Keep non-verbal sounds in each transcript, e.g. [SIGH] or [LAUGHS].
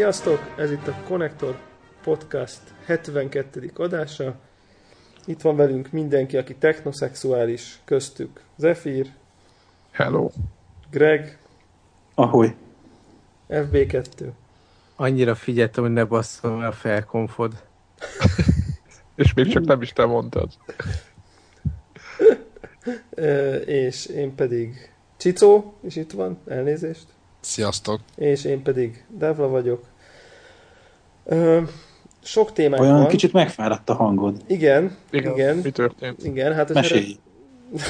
Sziasztok! Ez itt a Connector Podcast 72. adása. Itt van velünk mindenki, aki technoszexuális, köztük Zephyr, Hello. Greg, Ahogy. FB2. Annyira figyeltem, hogy ne basszom a felkonfod. [LAUGHS] És még csak nem is te mondtad. [LAUGHS] És én pedig Csicó, és itt van, elnézést. Sziasztok! És én pedig Devla vagyok. Ö, sok témánk Olyan van. kicsit megfáradt a hangod. Igen, igen, Igen. igen, Mi történt? igen hát Mesélj. [LAUGHS]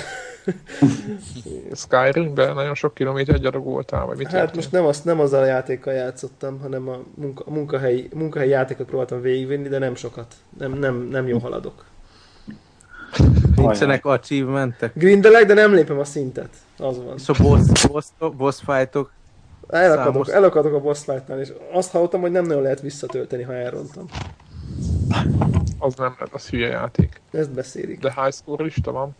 Skyrimben nagyon sok kilométer gyalogoltál, vagy mit Hát történt? most nem, azt, nem azzal a játékkal játszottam, hanem a, munka, a munkahelyi, munkahelyi játékot próbáltam végigvinni, de nem sokat. Nem, nem, nem jó haladok. Nincsenek achievementek. Grindelek, de nem lépem a szintet. Az van. És a boss, boss, boss fightok, Elakadok, Számos- elakadok a boss fight-nál, és azt hallottam, hogy nem nagyon lehet visszatölteni, ha elrontam. Az nem lett, az hülye játék. Ezt beszélik. De high score lista van.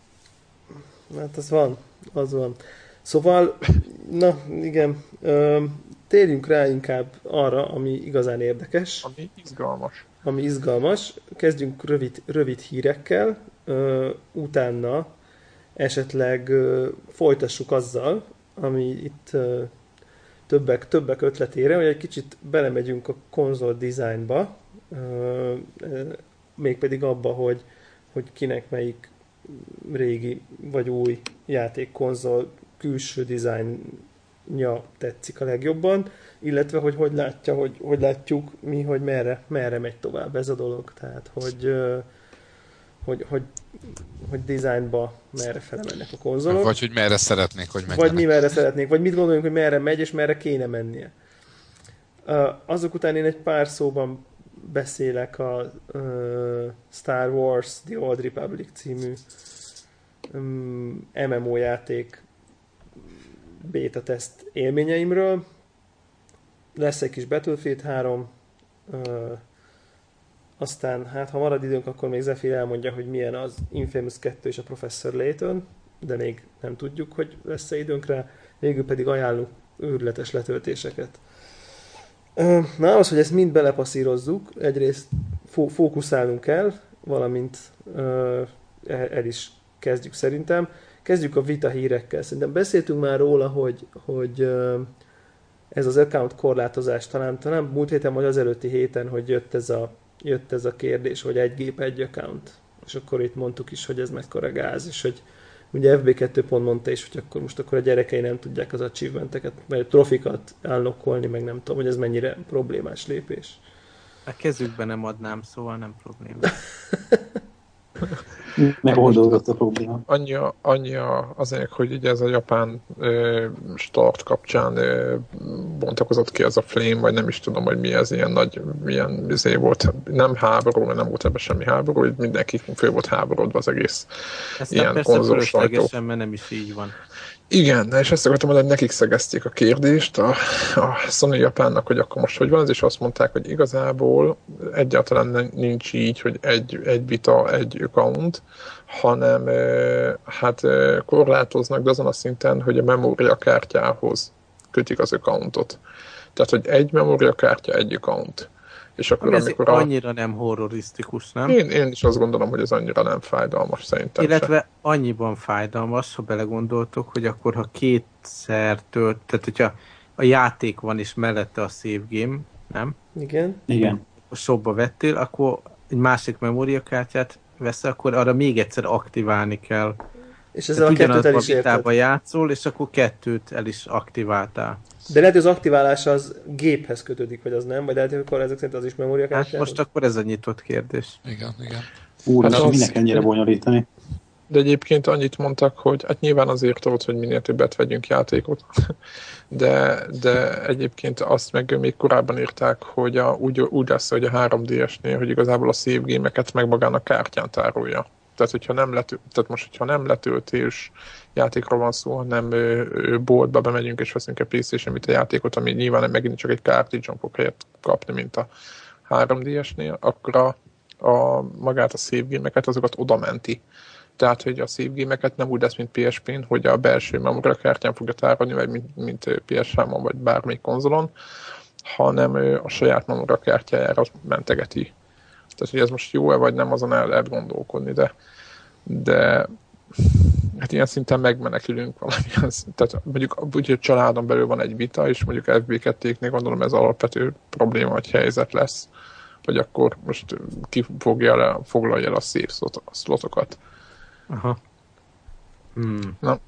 Hát az van, az van. Szóval, na igen, ö, térjünk rá inkább arra, ami igazán érdekes, Ami izgalmas. ami izgalmas. Kezdjünk rövid, rövid hírekkel, ö, utána esetleg ö, folytassuk azzal, ami itt ö, többek, többek ötletére, hogy egy kicsit belemegyünk a konzol ö, mégpedig abba, hogy, hogy kinek melyik régi vagy új játékkonzol külső dizájnja tetszik a legjobban, illetve hogy hogy látja, hogy, hogy látjuk mi, hogy merre, merre megy tovább ez a dolog. Tehát, hogy, hogy, hogy, hogy dizájnba merre fele mennek a konzolok. Vagy hogy merre szeretnék, hogy Vagy menjenek. mi merre szeretnénk, vagy mit gondoljunk, hogy merre megy, és merre kéne mennie. Azok után én egy pár szóban beszélek a uh, Star Wars The Old Republic című um, MMO játék beta teszt élményeimről. Lesz egy kis Battlefield 3, uh, aztán hát ha marad időnk, akkor még Zephyr elmondja, hogy milyen az Infamous 2 és a Professor Layton, de még nem tudjuk, hogy lesz-e időnk rá, végül pedig ajánlunk őrületes letöltéseket. Na, ahhoz, hogy ezt mind belepasszírozzuk, egyrészt fó- fókuszálnunk kell, valamint ö, el el is kezdjük szerintem. Kezdjük a vita hírekkel. Szerintem beszéltünk már róla, hogy, hogy ö, ez az account korlátozás talán, talán múlt héten vagy az előtti héten, hogy jött ez a, jött ez a kérdés, hogy egy gép, egy account. És akkor itt mondtuk is, hogy ez mekkora gáz, és hogy ugye FB2 pont mondta is, hogy akkor most akkor a gyerekei nem tudják az achievementeket, vagy a trofikat állokkolni, meg nem tudom, hogy ez mennyire problémás lépés. a kezükbe nem adnám, szóval nem probléma. [LAUGHS] Megoldódott a probléma. Annyi, a- annyi a, azért, hogy ugye ez a japán ö, start kapcsán ö, bontakozott ki ez a flame, vagy nem is tudom, hogy mi ez, ilyen nagy, milyen izé volt, nem háború, mert nem volt ebben semmi háború, hogy mindenki fő volt háborodva az egész Ez Ilyen konzolos sajtó. mert nem is így van. Igen, és ezt akartam mondani, nekik szegezték a kérdést a, a Sony Japánnak, hogy akkor most hogy van ez, és azt mondták, hogy igazából egyáltalán nincs így, hogy egy, egy vita, egy account, hanem hát korlátoznak, de azon a szinten, hogy a memóriakártyához kötik az accountot. Tehát, hogy egy memóriakártya, egy account. És akkor Ami amikor a... annyira nem horrorisztikus, nem? Én, én is azt gondolom, hogy ez annyira nem fájdalmas szerintem se. Illetve annyiban fájdalmas, ha belegondoltok, hogy akkor ha kétszer tölt, tehát hogyha a játék van és mellette a save game, nem? Igen? Igen. A shopba vettél, akkor egy másik memóriakártyát veszel, akkor arra még egyszer aktiválni kell. És ezzel a Tehát kettőt el is a érted. játszol, és akkor kettőt el is aktiváltál. De lehet, hogy az aktiválás az géphez kötődik, vagy az nem, vagy lehet, hogy akkor ezek szerint az is Hát memóriakártyához. most akkor ez a nyitott kérdés. Igen, igen. Úr, Hát hát az- minek ennyire bonyolítani? De egyébként annyit mondtak, hogy hát nyilván azért volt, hogy minél többet vegyünk játékot, [LAUGHS] de, de egyébként azt meg még korábban írták, hogy a, úgy, úgy lesz, hogy a 3DS-nél, hogy igazából a save game-eket meg magán a kártyán tárolja. Tehát, hogyha nem lető, tehát most, hogyha nem letöltés játékról van szó, hanem ö, ö, boltba bemegyünk és veszünk egy PlayStation Vita játékot, ami nyilván megint csak egy cartridge fog helyet kapni, mint a 3DS-nél, akkor a, a magát a save azokat oda menti. Tehát, hogy a save game-eket nem úgy lesz, mint PSP-n, hogy a belső memória kártyán fogja tárolni, vagy mint, mint PS3-on, vagy bármelyik konzolon, hanem a saját Memora kártyájára mentegeti. Tehát, hogy ez most jó-e vagy nem, azon el lehet gondolkodni, de, de hát ilyen szinten megmenekülünk valamilyen, tehát mondjuk úgy, hogy családon belül van egy vita, és mondjuk FB2-nél gondolom ez alapvető probléma, vagy helyzet lesz, hogy akkor most ki fogja le, foglalja el a szép szlotokat. Aha. Hmm. Na,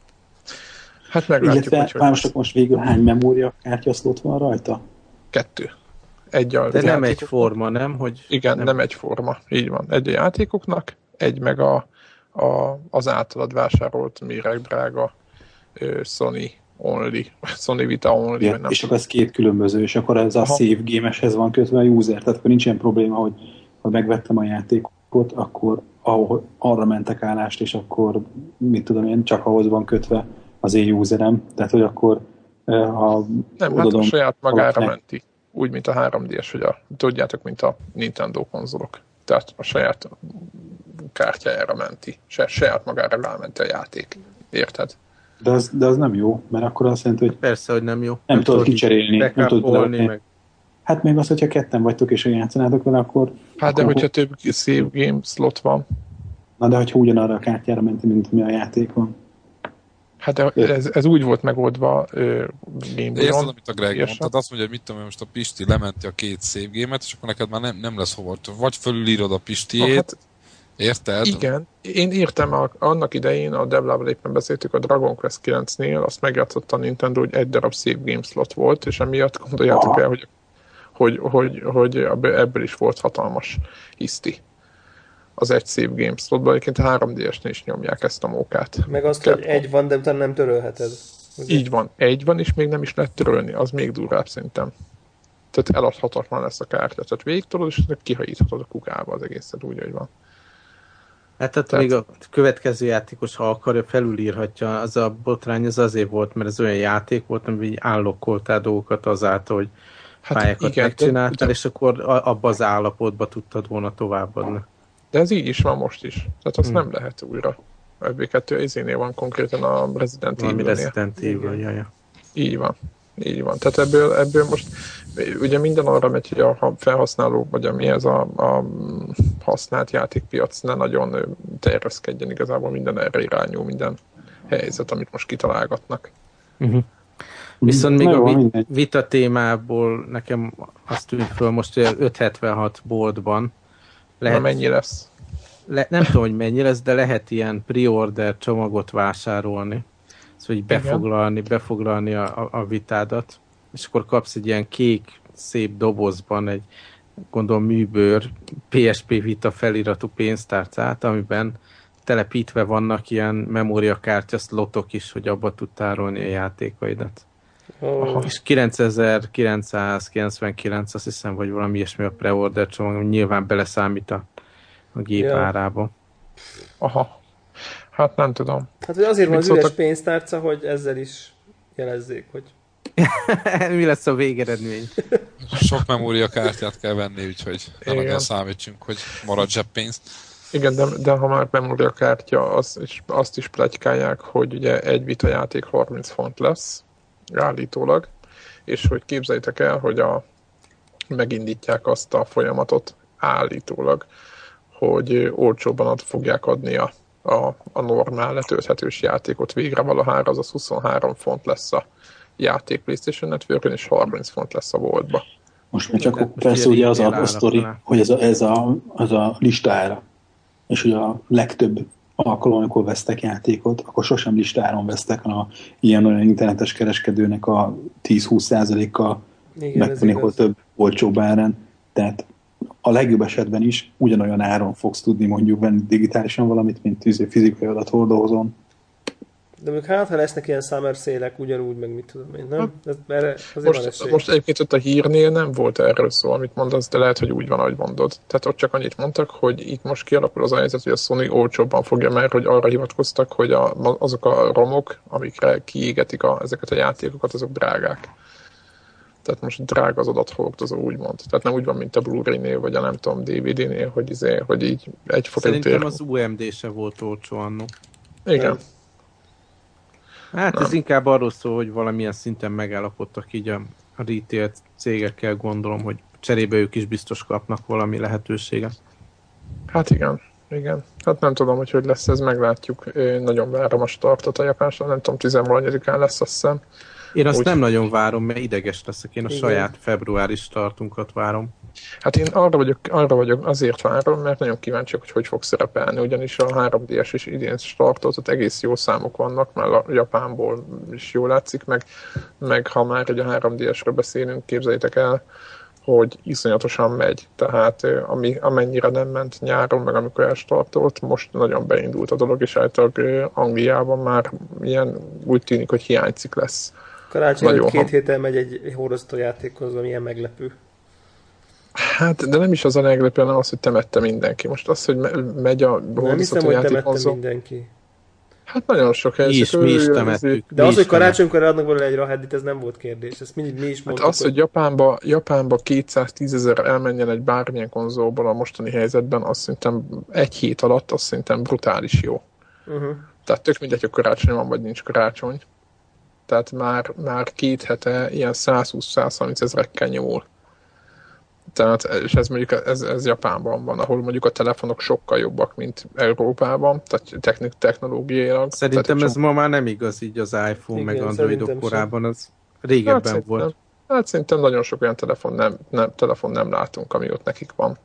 hát meglátjuk, Illetve hogy most, most végül hány memória kártyaszlót van rajta? kettő. Egy a De nem egy játékok- forma, nem? Hogy Igen, nem. nem egyforma. Így van. Egy a játékoknak, egy meg a, a, az általad vásárolt méreg drága ö, Sony Only, Sony Vita Only, Ja, nem és akkor ez két különböző, és akkor ez a Aha. save game-eshez van kötve a user, tehát akkor nincs ilyen probléma, hogy ha megvettem a játékot, akkor ahol, arra mentek állást, és akkor mit tudom én, csak ahhoz van kötve az én userem, tehát hogy akkor ha Nem, hát a odaadom saját magára valakinek- menti. Úgy, mint a 3D-es, hogy a, tudjátok, mint a Nintendo konzolok. Tehát a saját kártyájára menti. Se, saját magára rámenti a játék. Érted? De az, de az nem jó, mert akkor azt jelenti, hogy persze, hogy nem jó. nem tudod kicserélni. Nem tudod belerakni. meg Hát még az, hogyha ketten vagytok és játszanátok vele, akkor... Hát de akkor, hogyha több save game slot van, Na de hogyha ugyanarra a kártyára menti, mint mi a játék van. Hát ez, ez úgy volt megoldva ö, Game Érted, amit a Greg mondta, tehát azt mondja, hogy mit tudom én, most a Pisti lementi a két save game és akkor neked már nem, nem lesz hova. Vagy fölülírod a Pistiét, Hát, érted? Igen, én értem, a, annak idején a Devlával éppen beszéltük a Dragon Quest 9-nél, azt megjátszott a Nintendo, hogy egy darab save game slot volt, és emiatt gondoljátok Aha. el, hogy, hogy, hogy, hogy ebből is volt hatalmas hiszti. Az egy save game slotban, egyébként 3DS-nél is nyomják ezt a mókát. Meg azt, Kell- hogy egy van, de utána nem törölheted. Ugye? Így van, egy van, és még nem is lehet törölni, az még durvább szerintem. Tehát eladhatatlan lesz a kártya, tehát végig tudod, és kihajíthatod a kukába az egészet úgy, hogy van. Hát tehát Tehát- még a következő játékos, ha akarja, felülírhatja. Az a botrány az azért volt, mert ez olyan játék volt, amiben így állokkoltál dolgokat azáltal, hogy Hát pályákat igen, megcsináltál, de- és akkor abba az állapotba tudtad volna továbbadni. De ez így is van most is. Tehát azt Hmm. nem lehet újra. A FB2 izénél van konkrétan a Resident Valami Evil-nél. Resident Evil, jaja. Így van. Így van. Tehát ebből, ebből most ugye minden arra megy, hogy a ha- felhasználó, vagy ami ez a, a használt játékpiac ne nagyon terjeszkedjen igazából minden erre irányul, minden helyzet, amit most kitalálgatnak. Uh-huh. Viszont még Na a jó, mindegy. vita témából nekem azt tűnt föl most, hogy 576 boltban Lehet. lehet, mennyi lesz? le, nem tudom, hogy mennyi lesz, de lehet ilyen pre-order csomagot vásárolni. Szóval Igen. befoglalni, befoglalni a, a, a vitádat, és akkor kapsz egy ilyen kék, szép dobozban egy gondolom műbőr PSP Vita feliratú pénztárcát, amiben telepítve vannak ilyen memóriakártya szlotok is, hogy abba tud tárolni a játékaidat. Ó, És 9999, azt hiszem, vagy valami ilyesmi a preorder csomag, nyilván beleszámít a, a gép Ja. árába. Aha. Hát nem tudom. Hát hogy azért van Mit az üres szóltak? pénztárca, hogy ezzel is jelezzék, hogy [LAUGHS] Mi lesz a végeredmény? [LAUGHS] Sok memóriakártyát kell venni, úgyhogy nem Igen. nagyon számítsunk, hogy marad zseppénz. Igen, de, de ha már memória kártya, az, és azt is pletykálják, hogy ugye egy vita játék 30 font lesz, állítólag, és hogy képzeljétek el, hogy a, megindítják azt a folyamatot állítólag, hogy ö, olcsóbban ad, fogják adni a, a, a normál letölthetős játékot végre valahára, azaz 23 font lesz a játék PlayStation network és 30 font lesz a boltba. Most már csak most persze ugye az a, a sztori, hogy ez a, ez a, az a listára, és hogy a legtöbb alkalom, amikor vesztek játékot, akkor sosem listáron vesztek, hanem a ilyen olyan internetes kereskedőnek a 10-20%-kal igen, ez megvenni, hol több olcsóbb árán. Tehát a legjobb esetben is ugyanolyan áron fogsz tudni mondjuk venni digitálisan valamit, mint fizikai adathordozón. De mondjuk hát, ha lesznek ilyen summer szélek, ugyanúgy, meg mit tudom én, nem? Ez, erre azért van Most, most egyébként ott a hírnél nem volt erről szó, amit mondasz, de lehet, hogy úgy van, ahogy mondod. Tehát ott csak annyit mondtak, hogy itt most kialakul az a helyzet, hogy a Sony olcsóbban fogja, mert hogy arra hivatkoztak, hogy a, azok a romok, amikre kiégetik a, ezeket a játékokat, azok drágák. Tehát most drága az adathordozó, úgymond. Tehát nem úgy van, mint a Blu-ray-nél, vagy a nem tudom, DVD-nél, hogy, izé, hogy így egy forintért. Szerintem az UMD se volt olcsó annó. Igen. Hát ez inkább arról szól, hogy valamilyen szinten megállapodtak így a a retail cégekkel gondolom, hogy cserébe ők is biztos kapnak valami lehetőséget. Hát igen, igen. Hát nem tudom, hogy hogy lesz ez, meglátjuk. Én nagyon várom a startot a japánsra, nem tudom, 14-án lesz azt hiszem. Én azt Úgy... nem nagyon várom, mert ideges leszek. Én a Igen. saját februári startunkat várom. Hát én arra vagyok, arra vagyok, azért várom, mert nagyon kíváncsiak, hogy hogy fog szerepelni, ugyanis a 3DS is idén startozott, egész jó számok vannak, mert a Japánból is jól látszik, meg, meg ha már egy a 3DS-ről beszélünk, képzeljétek el, hogy iszonyatosan megy. Tehát ami, amennyire nem ment nyáron, meg amikor elstartolt, most nagyon beindult a dolog, és általában Angliában már ilyen úgy tűnik, hogy hiányzik lesz. Karácsony két héten megy egy horrorozató játékhoz, ami ilyen meglepő. Hát, de nem is az a meglepő, hanem az, hogy temette mindenki. Most az, hogy megy a Nem hiszem, hogy temette mindenki. Hát nagyon sok Mi is, mi is temettük. De az, hogy karácsonykor adnak volna egy Raheddit, ez nem volt kérdés. Ezt mi, mi is hát mondtuk. Hát az, hogy Japánba, Japánba 210 ezer elmenjen egy bármilyen konzolból a mostani helyzetben, azt szerintem egy hét alatt, azt szerintem brutális jó. Uh-huh. Tehát tök mindegy, hogy karácsony van, vagy nincs karácsony. Tehát már, már két hete ilyen 120-130 ezerekkel nyomul. Tehát, és ez mondjuk ez, ez Japánban van, ahol mondjuk a telefonok sokkal jobbak, mint Európában, tehát technik, technológiailag. Szerintem tehát ez ma már nem igaz így az iPhone Igen, meg Androidok korában, az régebben hát volt. Hát szerintem nagyon sok olyan telefon nem, nem, telefon nem látunk, ami ott nekik van.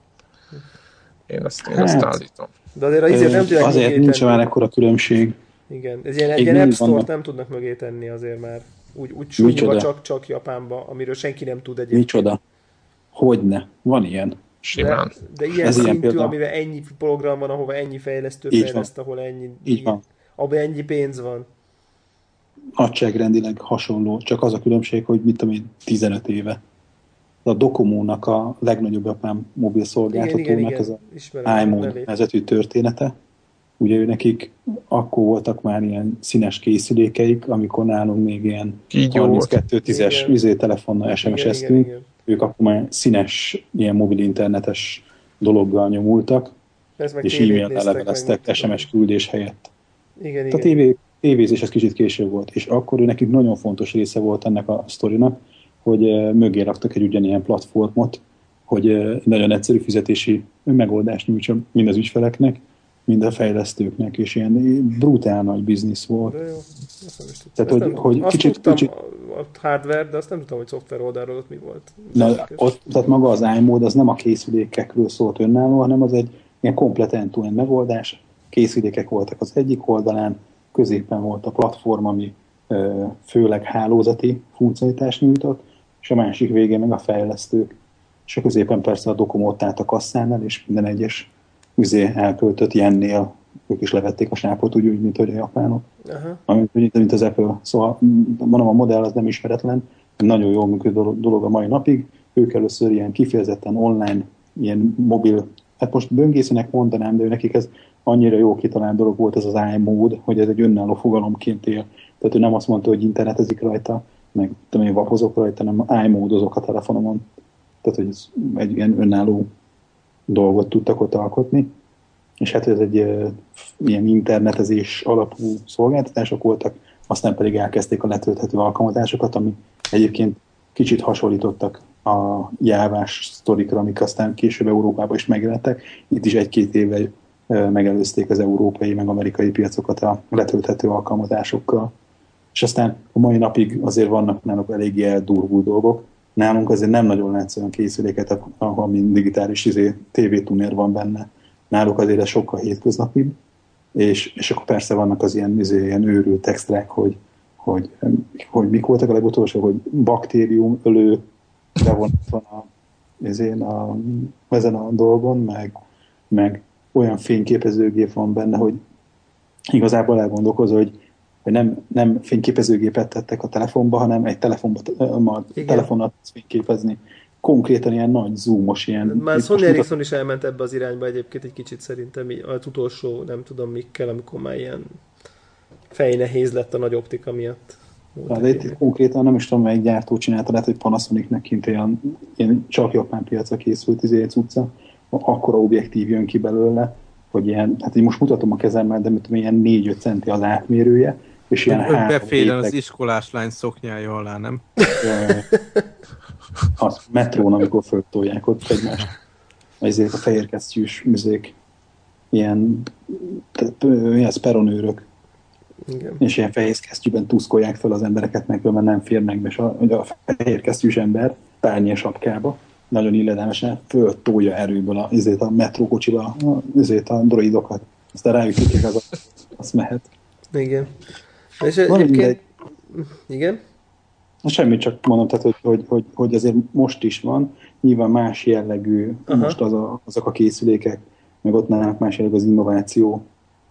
Én ezt, én hát, ezt állítom. De azért azért nem tudják Azért nincs már ekkora különbség. Igen, ez ilyen, egy ilyen App Store-t nem tudnak mögé tenni azért már. Úgy, úgy súlyba csak, csak Japánba, amiről senki nem tud egyébként. Micsoda? Hogyne, van ilyen. Simán. De, de ilyen Ez szintű, ilyen amivel ennyi program van, ahova ennyi fejlesztő Így fejleszt, van. ahol ennyi... Így van. Abban ennyi pénz van. Nagyságrendileg hasonló, csak az a különbség, hogy mit tudom én, 15 éve. A Dokomónak a legnagyobb japán mobil szolgáltatónak ez a iMode vezető története. Ugye ő nekik akkor voltak már ilyen színes készülékeik, amikor nálunk még ilyen 32-10-es izé telefonnal SMS-eztünk ők akkor már színes, ilyen mobil internetes dologgal nyomultak, és e-mail leveleztek SMS küldés helyett. Igen, a igen. TV, tévézés ez kicsit később volt, és akkor ő nekik nagyon fontos része volt ennek a sztorinak, hogy mögé raktak egy ugyanilyen platformot, hogy nagyon egyszerű fizetési megoldást nyújtson mind az ügyfeleknek, mind a fejlesztőknek, és ilyen brutál nagy biznisz volt. De jó, Tehát, hogy, nem, hogy azt kicsit, tudtam kicsit... a hardware, de azt nem tudtam, hogy szoftver oldalról ott mi volt. Na, ott, tehát maga az iMode az nem a készülékekről szólt önálló, hanem az egy ilyen komplet end megoldás. Készülékek voltak az egyik oldalán, középen volt a platform, ami főleg hálózati funkcionalitást nyújtott, és a másik végén meg a fejlesztők. És a középen persze a dokumot a kasszánál, és minden egyes üzé elköltött jennél ők is levették a sápot, úgy, úgy mint hogy a japánok. Uh-huh. Amit, mint, mint az Apple. Szóval mondom, a modell az nem ismeretlen, nagyon jól működő dolog a mai napig. Ők először ilyen kifejezetten online, ilyen mobil, hát most böngészőnek mondanám, de nekik ez annyira jó kitalált dolog volt ez az iMode, hogy ez egy önálló fogalomként él. Tehát ő nem azt mondta, hogy internetezik rajta, meg tudom én vapozok rajta, hanem iMode-ozok a telefonomon. Tehát, hogy ez egy ilyen önálló dolgot tudtak ott alkotni, és hát ez egy ilyen internetezés alapú szolgáltatások voltak, aztán pedig elkezdték a letölthető alkalmazásokat, ami egyébként kicsit hasonlítottak a jávás sztorikra, amik aztán később Európában is megjelentek. Itt is egy-két évvel megelőzték az európai, meg amerikai piacokat a letölthető alkalmazásokkal. És aztán a mai napig azért vannak náluk eléggé eldurvú dolgok, Nálunk azért nem nagyon látsz olyan készüléket, ahol mind digitális izé, TV-tuner van benne. Náluk azért ez sokkal hétköznapibb, és, és akkor persze vannak az ilyen, izé, ilyen őrült extrák, hogy, hogy, hogy mik voltak a legutolsó, hogy baktérium ölő de van, a, ezén a, ezen a dolgon, meg, meg olyan fényképezőgép van benne, hogy igazából elgondolkozol, hogy hogy nem, nem fényképezőgépet tettek a telefonba, hanem egy telefonba, a telefonnal fényképezni. Konkrétan ilyen nagy zoomos, ilyen... Már Sony Ericsson is elment ebbe az irányba egyébként egy kicsit szerintem, az utolsó, nem tudom mikkel, amikor már ilyen fejnehéz lett a nagy optika miatt. Hát, de itt konkrétan nem is tudom, melyik gyártó csinálta, lehet, hogy Panasonicnek kint ilyen, ilyen csak japán piacra készült izé utca, akkora objektív jön ki belőle, hogy ilyen, hát én most mutatom a kezemmel, de mint ilyen 4-5 centi az átmérője, és ilyen Hogy három beférjen az réteg- iskolás lány szoknyája alá, nem? Az metrón, amikor föltolják ott egymást. Ezért a fehérkesztyűs műzék, ilyen, az, peronőrök, Igen. és ilyen fehérkesztyűben tuszkolják fel az embereket, meg különben nem férnek be, és a, a fehérkesztyűs ember párnyi sapkába, nagyon illedelmesen föltolja erőből a, izét a metrókocsiba a, izét a droidokat. Aztán rájuk az, a- az mehet. Igen. És Van egyébként... mindegy. Igen? Na, Semmit csak mondom, tehát, hogy, hogy, hogy, hogy azért most is van, nyilván más jellegű Aha. most az a, azok a készülékek, meg ott nálunk más jellegű az innováció.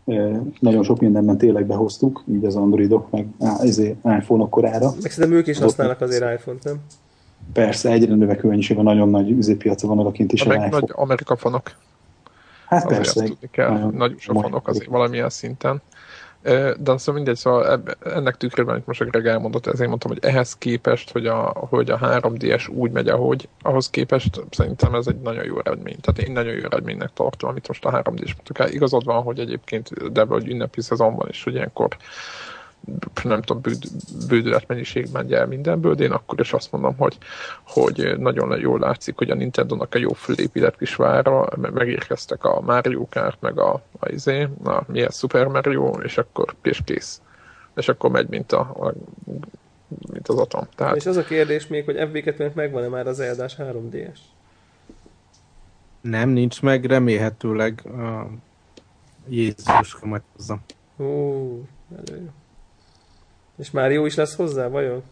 Eh, Nagyon sok mindenben tényleg behoztuk, így az androidok, meg iPhone-ok korára. Meg szerintem ők is használnak azért iPhone-t, nem? Persze, egyre növekvő mennyiségben nagyon nagy üzépiaca van odakint is Meg iPhone. nagy Amerika fanok. Hát Azért persze, azt tudni kell, nagyon nagy USA fanok azért valamilyen szinten. De azt szóval mindegy, szóval ennek tükrében, amit most a Greg elmondott, ezért mondtam, hogy ehhez képest, hogy a, hogy a 3DS úgy megy, ahogy, ahhoz képest szerintem ez egy nagyon jó eredmény. Tehát én nagyon jó eredménynek tartom, amit most a 3D-s mondtuk el. Igazad van, hogy egyébként, de hogy ünnepi szezonban is, hogy ilyenkor nem tudom, bőd, bődület mennyiség megy el mindenből, de én akkor is azt mondom, hogy, hogy nagyon jól látszik, hogy a Nintendo-nak a jó fölépített kis vára, me- megérkeztek a Mario Kart, meg a, a, izé, a milyen Super Mario, és akkor és kész. És akkor megy, mint, a, a mint az atom. Tehát És az a kérdés még, hogy FB2-nek megvan-e már az Eldás 3DS? Nem, nincs meg, remélhetőleg a Jézuska majd hozza. Ó, előjön. És már jó is lesz hozzá, vajon?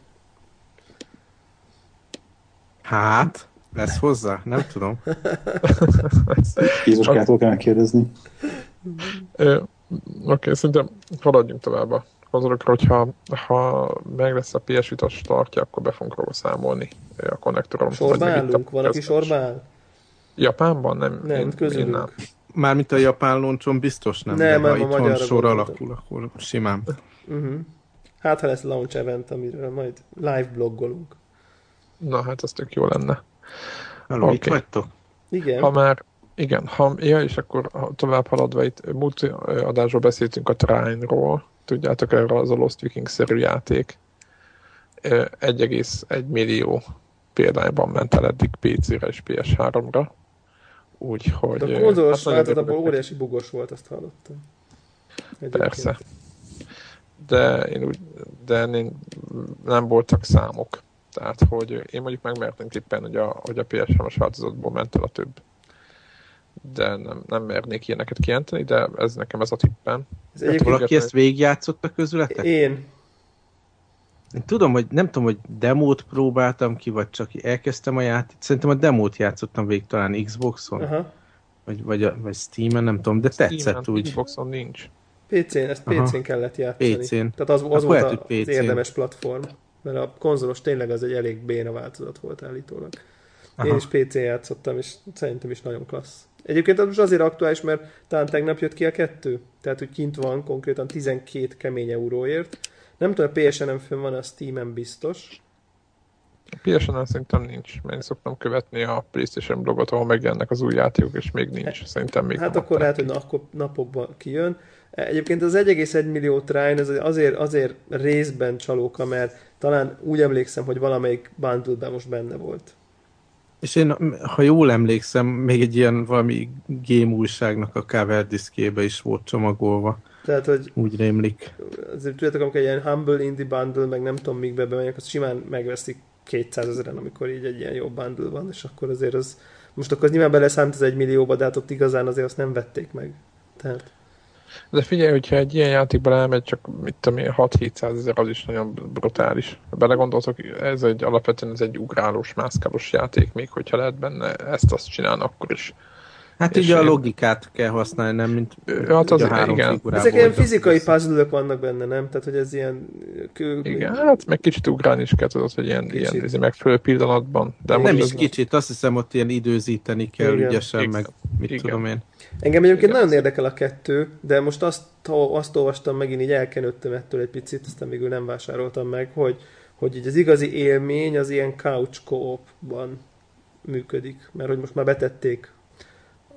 Hát, lesz hozzá? Nem tudom. [LAUGHS] Jézuskától kell megkérdezni. Oké, szerintem haladjunk tovább a konzolokra, hogyha ha meg lesz a PS Vita startja, akkor be fogunk róla számolni a a állunk? Van, aki áll? Japánban? Nem, Nem, én, én közülünk. nem. Mármint a japán loncson biztos nem, Nem, de ha nem, a itthon sor alakul, akkor simán. Uh-huh. Hát, ha lesz launch event, amiről majd live bloggolunk. Na, hát ez tök jó lenne. Halló, itt Oké. vagytok? Igen. Ha már, igen, ha, ja, és akkor ha tovább haladva itt múlt adásról beszéltünk a Trine-ról, tudjátok, erről az a Lost Vikings-szerű játék. Ö, 1,1 millió példányban ment el eddig PC-re és PS3-ra. Úgyhogy... De a konzolos hát nagyon változat abból örülök neki. óriási bugos volt, azt hallottam. Egyébként. Persze. De én úgy, de én nem voltak számok. Tehát, hogy én mondjuk megmertem tippen, hogy a, hogy a PS3-as változatból ment el a több. De nem, nem mernék ilyeneket kijelenteni, de ez nekem ez a tippem. Ez Hát Valaki ezt végigjátszotta közületek? én. Én tudom, hogy nem tudom, hogy demót próbáltam ki, vagy csak elkezdtem a játékot. Szerintem a demót játszottam végig talán Xboxon, Aha. vagy, vagy, a, vagy Steam-en, nem tudom, de tetszett Steam-en, úgy. Xboxon nincs. PC-n, ezt Aha. PC-n kellett játszani. PC-n. Tehát az, az Akkor volt lehet, az érdemes platform. Mert a konzolos tényleg az egy elég béna változat volt állítólag. Én Aha. is PC-n játszottam, és szerintem is nagyon klassz. Egyébként az most azért aktuális, mert talán tegnap jött ki a kettő. Tehát, hogy kint van konkrétan 12 kemény euróért. Nem tudom, a PSN-en fönn van, a Steam-en biztos. A PSN-en szerintem nincs, mert én szoktam követni a PlayStation blogot, ahol megjelennek az új játékok, és még nincs. Szerintem még Hát akkor lehet, hogy na, akkor napokban kijön. Egyébként az 1,1 millió Trine ez azért, azért részben csalóka, mert talán úgy emlékszem, hogy valamelyik bundle most benne volt. És én, ha jól emlékszem, még egy ilyen valami game újságnak a cover diszkébe is volt csomagolva. Tehát, hogy Úgy rémlik. azért tudjátok, amikor egy ilyen Humble Indie Bundle, meg nem tudom, mikbe bemegyek, azt simán megveszik 200 ezeren, amikor így egy ilyen jó bundle van, és akkor azért az, most akkor az nyilván beleszámt az egy millióba, de hát ott igazán azért azt nem vették meg. Tehát, De figyelj, hogyha egy ilyen játékban elmegy, csak mit tudom én, 6-700 ezer, az is nagyon brutális. Belegondoltok, ez egy alapvetően ez egy ugrálós, mászkálós játék, még hogyha lehet benne ezt azt csinálni, akkor is. Hát így a logikát kell használni, nem mint Hát az- a három igen. ezek ilyen fizikai puzzle vannak benne, nem? Tehát, hogy ez ilyen... Igen, hát meg kicsit ugrálni is kell, tudod, hogy ilyen, Kicsit. ilyen ez megfelelő pillanatban. De most Nem ez is kicsit, azt hiszem ott ilyen időzíteni kell Igen. ügyesen, Igen. meg mit Igen. tudom én. Engem egyébként Igen. nagyon érdekel a kettő, de most azt, azt olvastam megint, így elkenődtem ettől egy picit, aztán végül nem vásároltam meg, hogy, hogy így az igazi élmény az ilyen couch co-opban működik, mert hogy most már betették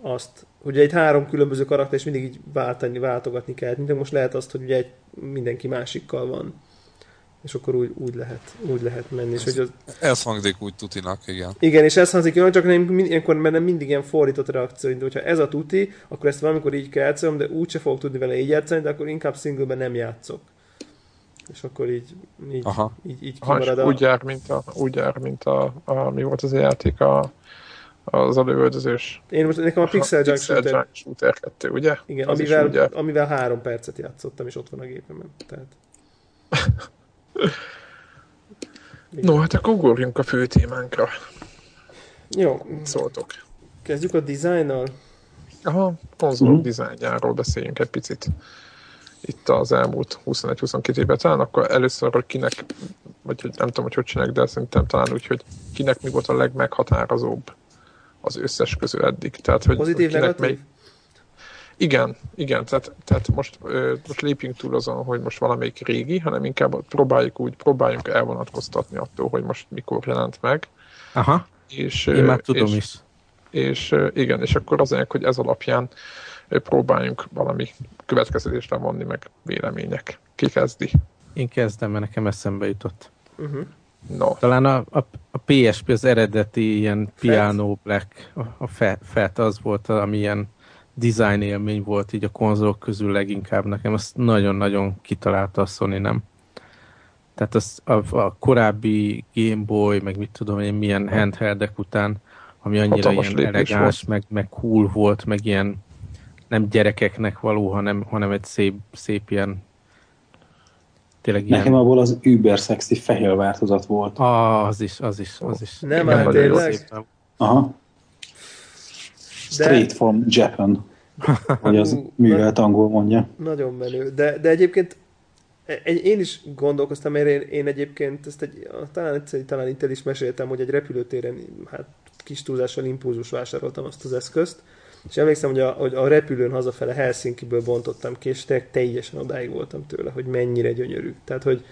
azt, hogy egy három különböző karakter, és mindig így váltani, váltogatni kell. Mint most lehet azt, hogy ugye egy, mindenki másikkal van. És akkor úgy, úgy, lehet, úgy lehet menni. És hogy az, Ez hangzik úgy tutinak, igen. igen, és ez hangzik jól, csak nem, ilyenkor bennem mindig ilyen fordított reakció, hogy hogyha ez a tuti, akkor ezt valamikor így kell játszom, de úgyse fogok tudni vele így játszani, de akkor inkább singleben nem játszok. És akkor így, így, Aha. így, így kimarad a... úgy jár, mint a, úgy jár, mint a, a, mi volt az a játék, a, az a lövöldözős. Én most nekem a Pixel Junk Pixel Shooter, Junk Shooter 2, ugye? igen, Az amivel, jár. amivel három percet játszottam, és ott van a gépemen. Tehát... [LAUGHS] No, hát akkor ugorjunk a fő témánkra. Jó, Szóltok. kezdjük a dizájnnal. Aha, konzolok Mhm. dizájnjáról beszéljünk egy picit. Itt az elmúlt 21-22 évben talán, akkor először, hogy kinek, vagy hogy nem tudom, hogy hogy csinálják, de szerintem talán úgy, hogy kinek mi volt a legmeghatározóbb az összes közül eddig. Tehát, hogy Pozitív, negatív? melyik- Igen, igen, tehát, tehát most, most lépjünk túl azon, hogy most valamelyik régi, hanem inkább próbáljuk úgy, próbáljunk elvonatkoztatni attól, hogy most mikor jelent meg. Aha, És, én már tudom és, is. és ö, igen, és akkor az hogy ez alapján próbáljunk valami következtetésre vonni, meg vélemények. Ki kezdi? Én kezdem, mert nekem eszembe jutott. Uh-huh. No, Talán a, a, a PSP az eredeti ilyen Piano Black, a, a fe- FET az volt, ami ilyen design élmény volt így a konzolok közül leginkább nekem. Azt nagyon-nagyon kitalálta a Sony, nem? Tehát az, a, a korábbi Game Boy, meg mit tudom én, milyen handheldek után, ami annyira Hatalmas ilyen elegáns, meg, meg cool volt, meg ilyen nem gyerekeknek való, hanem, hanem egy szép, szép ilyen tényleg ilyen... Nekem abból az Uber Sexy fehér változat volt. Ah, az is, az is, az is. Nem, nagyon tényleg? Aha. Straight from Japan. [LAUGHS] Hogy az művelt angol mondja. Nagyon menő. De, de egyébként egy, én is gondolkoztam, mert én, én egyébként ezt egy, talán egyszer, talán itt el is meséltem, hogy egy repülőtéren hát kis túlzással impulzus vásároltam azt az eszközt, és emlékszem, hogy a, hogy a repülőn hazafele Helsinki-ből bontottam ki, és tényleg teljesen odáig voltam tőle, hogy mennyire gyönyörű. Tehát, hogy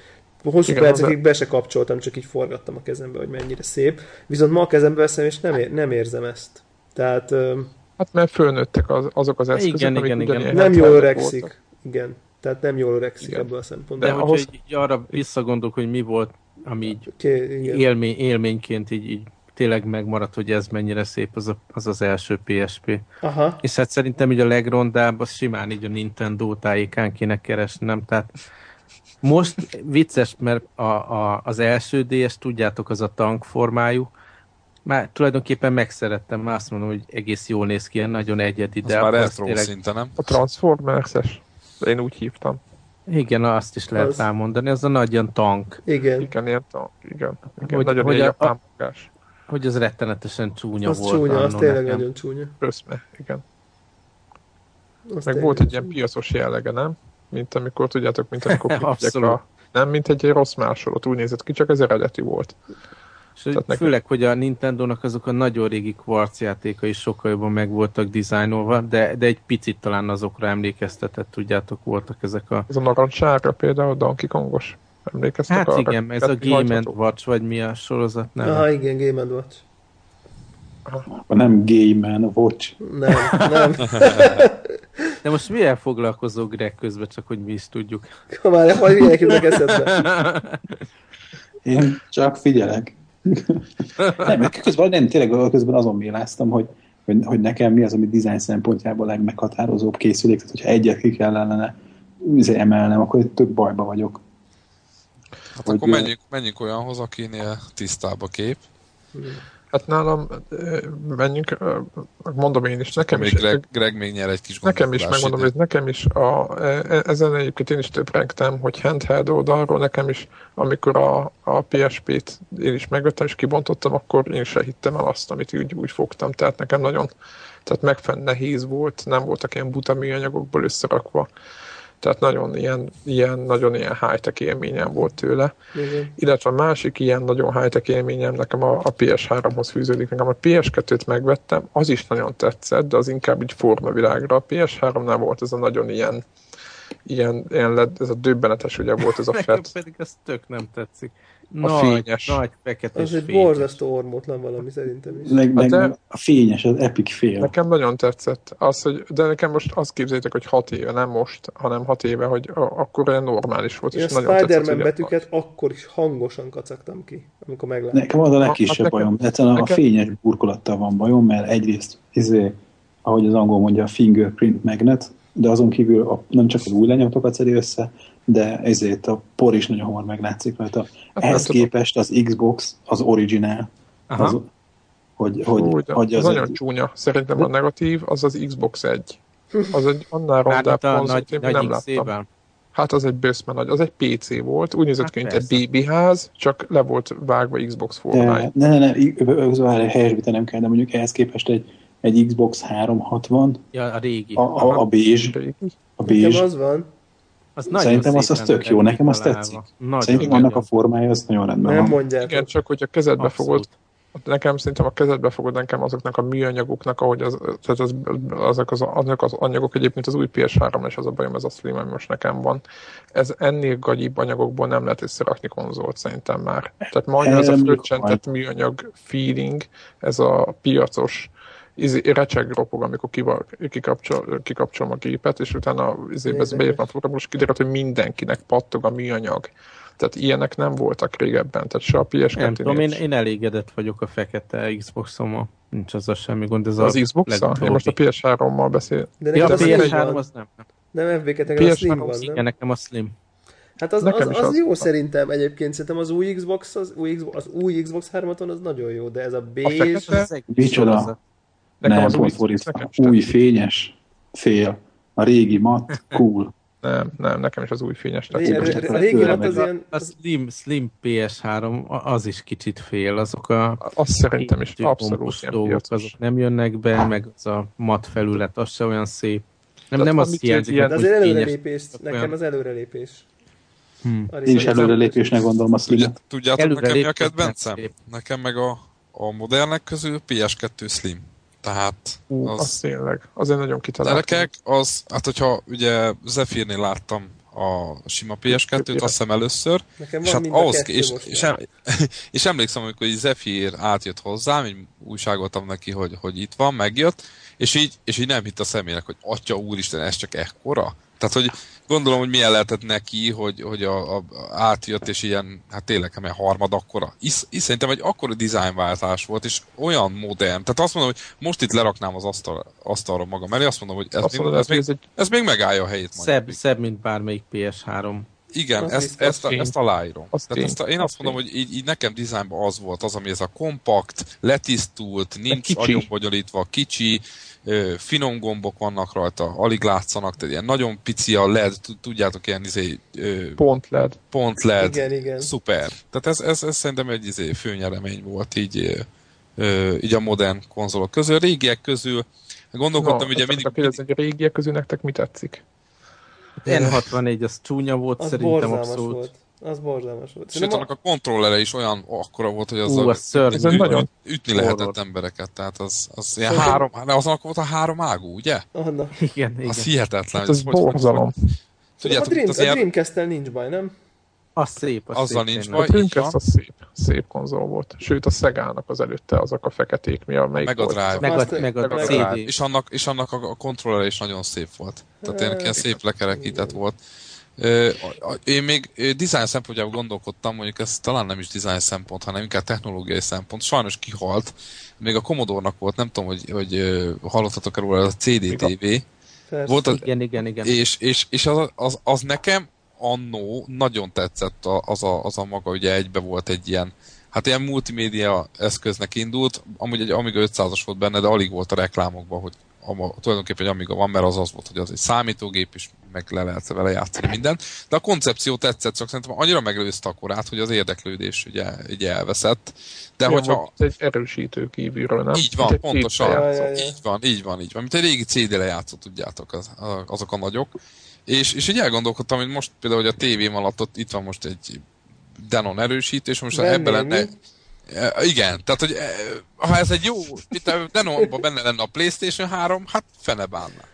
hosszú Igen, percekig be se kapcsoltam, csak így forgattam a kezembe, hogy mennyire szép. Viszont ma a kezembe veszem, és nem, ér, nem érzem ezt. Tehát hát mert fölnőttek az, azok az eszközök, Igen, amik igen, igen. nem jól öregszik. voltak. Igen. Tehát nem jól öregszik Igen. ebből a szempontból. De, ahhoz- így, így arra visszagondolok, hogy mi volt, ami így Ké, igen. élmény, élményként így, így tényleg megmaradt, hogy ez mennyire szép, az a, az, az első PSP. Aha. És hát szerintem így a legrondább, az simán így a Nintendo tájékán kéne keresni, nem? Tehát most vicces, mert a, a, az első DS, tudjátok, az a tank formájú, már tulajdonképpen megszerettem, már azt mondom, hogy egész jól néz ki, ilyen nagyon egyedi, Az de már retro tényleg, szinte, nem? A Transformers-es. Én úgy hívtam. igen, azt is lehet Az- rámondani, az a nagy ilyen tank, Igen. Igen, ilyen, ta- igen, igen Hogy- nagyon hogy ilyen a- magás. Hogy az rettenetesen csúnya Az volt. csúnya, az tényleg nekem. nagyon csúnya. Összme, igen. Az Meg volt egy ilyen piacos jellege, nem? Mint amikor, tudjátok, mint amikor [LAUGHS] a... Nem, mint egy rossz másolat, úgy nézett ki, csak ez eredeti volt. És Tehát nekem- főleg, hogy a Nintendo-nak azok a nagyon régi kvarc játékai sokkal jobban meg voltak dizájnolva, de, de egy picit talán azokra emlékeztetett, tudjátok, voltak ezek a... Ez a narancsára például, Donkey Kongos. Emlékeztek Hát arra? igen, ez a Game and hajtható. Watch, vagy mi a sorozat neve. Aha, igen, Game and Watch. Nem Gay Man Watch. Nem, nem. [LAUGHS] De most mivel foglalkozó Greg közben, csak hogy mi is tudjuk. Ha már majd jutnak eszedbe. [LAUGHS] Én csak figyelek. [LAUGHS] nem, közben nem, tényleg közben azon véláztam, hogy, hogy, hogy nekem mi az, ami design szempontjából legmeghatározóbb készülék, tehát hogyha egyet ki kellene izé, emelnem, akkor tök bajba vagyok. Hát Hogy akkor menjünk, menjünk olyanhoz, akinél tisztább a kép. Hát nálam, menjünk, mondom én is, nekem Még is, Greg, Greg még nyer egy kis nekem is megmondom, hogy nekem is, a, e- ezen egyébként én is töprengtem, hogy handheld oldalról nekem is, amikor a, a PSP-t én is megvettem és kibontottam, akkor én se hittem el azt, amit úgy, úgy fogtam, tehát nekem nagyon, tehát megfenn nehéz volt, nem voltak ilyen buta műanyagokból összerakva, tehát nagyon ilyen, ilyen, nagyon ilyen high-tech élményem volt tőle. Igen. Illetve a másik ilyen nagyon high-tech élményem nekem a, a PS3-hoz fűződik. Nekem a PS2-t megvettem, az is nagyon tetszett, de az inkább így formavilágra. A PS3-nál volt ez a nagyon ilyen ilyen, ilyen led, ez a döbbenetes ugye volt ez a [LAUGHS] Nekem FET. pedig ez tök nem tetszik. A Nagy, fényes. nagy fekete Az egy borzasztó ormótlan valami szerintem is. Meg, meg de- a fényes, az epic fél. Nekem nagyon tetszett. Az, hogy, de nekem most azt képzeljétek, hogy hat éve, nem most, hanem hat éve, hogy a, akkor olyan normális volt. Én a és nagyon tetszett, Spider-Man betűket akkor is hangosan kacagtam ki, amikor megláttam. Nekem az a legkisebb Hát nekem- bajom. A nekem- fényes burkolattal van bajom, mert egyrészt, izé, ahogy az angol mondja, a fingerprint magnet, de azon kívül a, nem csak az új lenyomatokat szedi össze, de ezért a por is nagyon hamar meglátszik rajta. Hát Ehhez tudom. képest az Xbox az originál, Aha. az, hogy, hogy, Úgy, hogy az az nagyon csúnya. Szerintem a negatív az az Xbox 1. Az egy annál rondább a konzolt, nagy, én még nem nagy láttam. Hát az egy bőszme nagy, az egy PC volt, úgy nézett Hát ki, mint egy. BB ház, csak le volt vágva Xbox formái. de, ne, ne, ne, ne, várj, helyesbítenem kell, de mondjuk ehhez képest egy, egy Xbox 360, Ja, a régi. a, a, a bézs, Régi. a bézs, az van, Az nagyon Szerintem az- az tök jó, nekem az tetszik. Nagyon szerintem jó. annak a formája az nagyon rendben nem van. mondjátok. Igen, csak hogyha kezedbe Abszolút. fogod, nekem szerintem a kezedbe fogod nekem azoknak a műanyagoknak, ahogy az, tehát az, azok, az, azok az anyagok egyébként az új PS3 és az a bajom, ez a Slim, ami most nekem van. Ez ennél gagyibb anyagokból nem lehet összerakni konzolt szerintem már. Tehát majdnem ez a fröccsentett műanyag feeling, ez a piacos izé, recseg ropog, amikor kival, kikapcsol, kikapcsolom a gépet, és utána izé, Érdekes. beírtam a programot, és kiderült, hogy mindenkinek pattog a műanyag. Tehát ilyenek nem voltak régebben, tehát se a ps Nem tudom, én, én elégedett vagyok a fekete Xbox-ommal. Nincs azzal semmi gond. Ez az a xbox Én most a PS3-mal beszél. De Ja, a az Slim PS3 van. az nem. nem. Nem FB2, nekem a PS3 Slim van, az nem? Igen, nekem a Slim. Hát az, az, az, az jó van. szerintem egyébként, szerintem az új Xbox, az új Xbox, az új Xbox 360 az nagyon jó, de ez a beige, fekete? Az egész Micsoda? Nekem nem, az új is Új fényes fél. A régi mat, cool. [LAUGHS] Nem, nem, nekem is az új fényes a, tetszik. a, a, régi mat az ilyen, A Slim, Slim PS3 a- az is kicsit fél, azok a Azt szerintem is abszolút dolgok, azok nem jönnek be, meg az a mat felület, az se olyan szép. Nem, Tehát nem az amit hiányzik, ilyen- fényes. előrelépés, olyan- nekem az előrelépés. Hmm. Én is előrelépésnek gondolom a Tudja, Slim-et. tudjátok Előre nekem mi a kedvencem? Nekem meg a, a modellek közül PS2 Slim. Tehát Ú, az, az, az tényleg. Azért nagyon kitalált. gyerekek, az, hát hogyha ugye Zephyrnél láttam a sima PS2-t, azt hiszem először, Nekem és hát mind a ahhoz, kettő és, most és, em, [LAUGHS] és emlékszem, amikor így Zephyr átjött hozzám, így újságoltam neki, hogy, hogy itt van, megjött, és így, és így nem hitt a személynek, hogy atya úristen, ez csak ekkora. Tehát, hogy gondolom, hogy milyen lehetett neki, hogy, hogy a, a, átjött, és ilyen, hát tényleg, hát milyen harmad akkora. Is, is, szerintem egy akkora dizájnváltás volt, és olyan modern. Tehát azt mondom, hogy most itt leraknám az asztal, asztalra magam elé, azt mondom, hogy ez, Azt még, mondod, ez, még, ez egy ez még megállja a helyét. majd. Szebb, szebb, mint bármelyik PS3. Igen, Az ezt, ezt, tény. ezt aláírom. Az Tehát ezt, a- én Az azt mondom, hogy így, így nekem dizájnban az volt az, ami ez a kompakt, letisztult, nincs kicsi. nagyon bonyolítva, kicsi, finom gombok vannak rajta, alig látszanak, tehát ilyen nagyon pici a LED, tud- tudjátok, ilyen izé, ö, pont led. pont LED, Igen, igen. szuper. Tehát ez, ez, ez szerintem egy izé, főnyeremény volt így, így a modern konzolok közül. A régiek közül gondolkodtam, ugye mindig, mindig... Ez egy régiek közül nektek mi tetszik? N64 az csúnya volt, Az szerintem abszolút. volt. Az borzalmas volt. Sőt, annak a kontrollere is olyan akkora volt, hogy az Ú, az szörnyű. Ez egy nagyon ütni lehetett embereket, tehát az, az ilyen Szerintem- három, de azon akkor volt a három ágú, ugye? a, Anna. Igen, igen. Az hihetetlen. Hát ez hogy- hogy- borzalom. a, Tudjátok, Dream, az a ilyen, Dreamcast-tel nincs baj, nem? Az szép, az Azzal szép nincs. A baj. így Dreamcast az szép, szép konzol volt. Sőt, a Szegának az előtte azok a feketék, mi a melyik Mega volt? Drive. Meg Azt- a, meg a meg a CD. és annak, és annak a, a kontrollere is nagyon szép volt. Tehát ilyen szép lekerekített volt. Én még design szempontjából gondolkodtam, mondjuk ez talán nem is design szempont, hanem inkább technológiai szempont. Sajnos kihalt. Még a Commodore-nak volt, nem tudom, hogy, hogy ö, hallottatok-e róla, a CDTV. Persze. Volt az, Igen, igen, igen. És, és, és az, az, az nekem annó nagyon tetszett az a, az a maga, ugye egybe volt egy ilyen, hát ilyen multimédia eszköznek indult, amúgy egy Amiga 500-as volt benne, de alig volt a reklámokban, hogy ama, tulajdonképpen egy Amiga van, mert az az volt, hogy az egy számítógép, és meg le lehet vele játszani mindent. De a koncepció tetszett, csak szerintem annyira megelőzte a korát, hogy az érdeklődés ugye, ugye elveszett. De Ilyen hogyha, egy erősítő kívülről, nem? így van, egy pontosan. Ja, ja, ja. Így van, így van, így van. Mint egy régi CD lejátszó, tudjátok, az, azok a nagyok. És, és így elgondolkodtam, hogy most például, hogy a tévém alatt ott itt van most egy Denon erősítés, most Vennél ebben lenne... mi? E, Igen, tehát, hogy e, ha ez egy jó, itt a Denonban benne lenne a Playstation 3, hát fene bánna.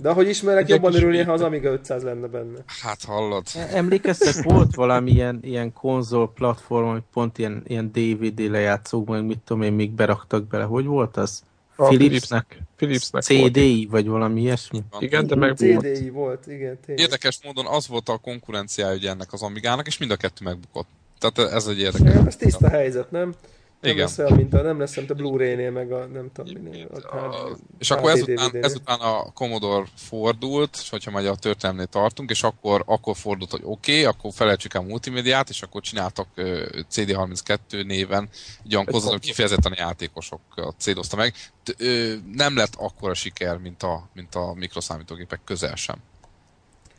De ahogy ismerek, jobban örülnél, ha az Amiga 500 lenne benne. Hát hallod. Emlékeztek, volt valami ilyen, ilyen konzol platform, hogy pont ilyen, ilyen DVD lejátszók, meg mit tudom én, még beraktak bele. Hogy volt az? A Philipsnek? Philipsnek volt. CDI, vagy valami ilyesmi? Igen, de meg volt. CDI volt, igen, tényleg. Érdekes módon az volt a konkurenciája ugye ennek az Amigának, és mind a kettő megbukott. Tehát ez egy érdekes. Ja, Ez tiszta helyzet, nem? Nem Igen. lesz olyan, mint a, nem lesz, mint a Blu-ray-nél, meg a nem tudom, minél. A, A, és akkor ezután, ezután... a Commodore fordult, és hogyha majd a történelmnél tartunk, és akkor, akkor fordult, hogy oké, okay, akkor felejtsük el a multimédiát, és akkor csináltak ö, CD32 néven egy olyan konzolt, kifejezetten a játékosokat célozta meg. T- ö, nem lett akkora siker, mint a, mint a mikroszámítógépek közel sem.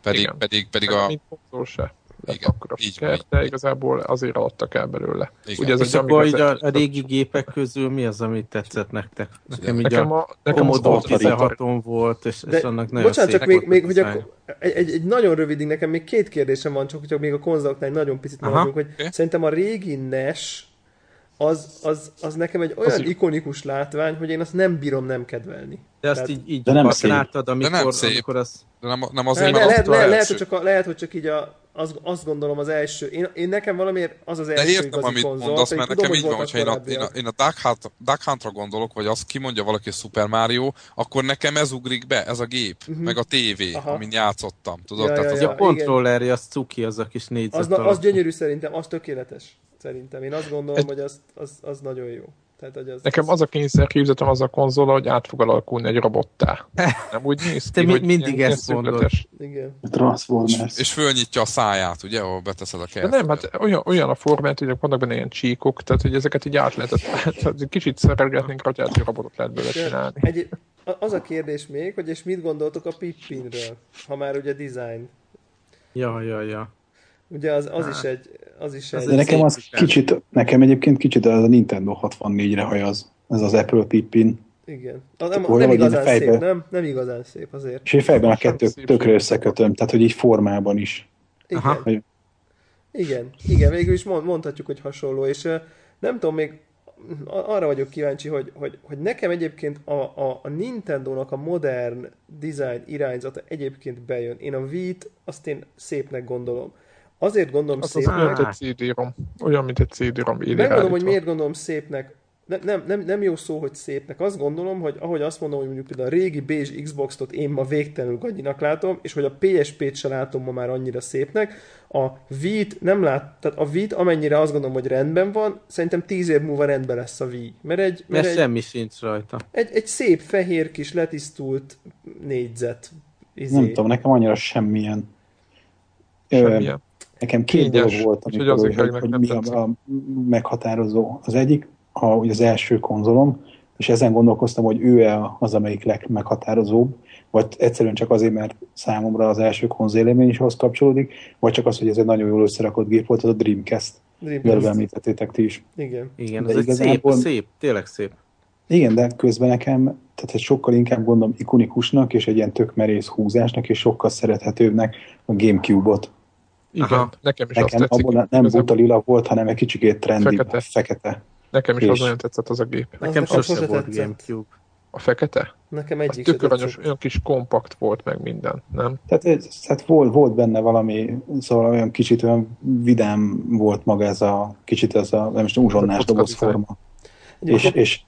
Pedig, Igen. pedig, pedig a... mint konzol se lett Igen, akkor a így így de igazából azért alattak el belőle. Igen. Ugye ez És akkor így a, a régi gépek közül mi az, amit tetszett nektek? Nekem így Nekem a a, nekem az Commodore Atari- 16-on volt, és, és De, annak nagyon bocsánat, csak még, még hogy akkor, egy, egy, egy, nagyon rövidig, nekem még két kérdésem van, csak hogy még a konzoloknál nagyon picit maradjunk, hogy Oké. szerintem a régi NES az, az, az nekem egy olyan Az így- ikonikus látvány, hogy én azt nem bírom nem kedvelni. De azt Tehát- így, így De nem szép. használtad, amikor, nem szép. amikor az... De nem, nem Le, azért, le, mert lehet, le, lehet, hogy csak a, lehet, hogy csak így a, az, azt gondolom az első. Én, én nekem valamiért az az De első értem, igazi amit konzol. mondasz, mert tudom, nekem így van, hogyha én a, én a, én a Duck, Hunt, Duck Huntra gondolok, vagy azt kimondja valaki, hogy Super Mario, akkor nekem ez ugrik be, ez a gép, Mhm. meg a tévé, Aha. amin játszottam, tudod? Ja, Tehát ja, az Ja, a kontrollerje, az cuki, az a kis négyzet Az, az gyönyörű szerintem, az tökéletes. Szerintem. Én azt gondolom, Egy- hogy az, az, az nagyon jó. Tehát, hogy az, Nekem az a kényszer képzetem az a konzol, hogy át fog alakulni egy robottá. Nem úgy néz ki, Te hogy mindig ilyen- ezt ilyen mondod. Igen. Transformers. és fölnyitja a száját, ugye, ahol beteszed a De kert. nem, hát olyan, olyan a formát, hogy vannak benne ilyen csíkok, tehát hogy ezeket így át lehetett, [LAUGHS] tehát egy kicsit szerelgetnénk rá, hogy robotot lehet belőle De csinálni. Egy, az a kérdés még, hogy és mit gondoltok a Pippinről, ha már ugye design. Ja, ja, ja. Ugye az, az is egy... Az is Az egy De nekem az kicsit, nekem egyébként kicsit az a Nintendo 64-re hajaz. Ez az Apple Pippin. igen. A, nem, Olyan, nem igazán fejbe- szép, nem? Nem igazán szép azért. És én fejben a szép, tökre összekötöm, tehát hogy így formában is. Igen. Aha. Hogy- Igen, igen, végül is mond, mondhatjuk, hogy hasonló, és nem tudom, még arra vagyok kíváncsi, hogy, hogy, hogy nekem egyébként a, a, a Nintendo-nak a modern design irányzata egyébként bejön. Én a Wii-t azt én szépnek gondolom. Azért gondolom Az az szépnek, olyan, mint egy CD-rom. Olyan, mint egy CD-rom Megmondom, hogy miért gondolom szépnek. Nem, nem, nem, nem jó szó, hogy szépnek. Azt gondolom, hogy ahogy azt mondom, hogy mondjuk például a régi beige Xbox-ot én ma végtelenül gagyinak látom, és hogy a PSP-t se látom ma már annyira szépnek, a Wii-t nem lát, tehát a Wii-t amennyire azt gondolom, hogy rendben van, szerintem tíz év múlva rendben lesz a Wii. Mert egy, mert Mert egy, semmi sincs rajta. egy, egy szép, fehér kis, letisztult négyzet. Izé. Nem tudom, nekem annyira semmilyen. Ö, Semmilyen. Nekem két Kényes, dolog volt, amikor, azért hogy, hogy mi a, a meghatározó. Az egyik, a, ugye az első konzolom, és ezen gondolkoztam, hogy ő-e az, amelyik legmeghatározóbb, vagy egyszerűen csak azért, mert számomra az első konzolélmény is ahhoz kapcsolódik, vagy csak az, hogy ez egy nagyon jól összerakott gép volt, az a Dreamcast. Dreamcast. említettétek ti is. Igen. Igen, De ez egy szép, szép, tényleg szép. Igen, de közben nekem, tehát egy sokkal inkább gondolom ikonikusnak, és egy ilyen tök merész húzásnak, és sokkal szerethetőbbnek a Gamecube-ot. Igen, Aha. nekem is Nekem azt tetszik. abban nem Igazából buta lila volt, hanem egy kicsikét trendi, Fekete. fekete. Nekem is az és- nagyon tetszett az a gép. Az Nekem nekem sose, volt. Gamecube. A fekete? Nekem Az egyik tök aranyos, olyan kis kompakt volt meg minden, nem? Tehát, ez, tehát volt, volt benne valami, szóval olyan kicsit olyan vidám volt maga ez a kicsit ez a, nem is tudom, uzsonnás kocka dobozforma. És, és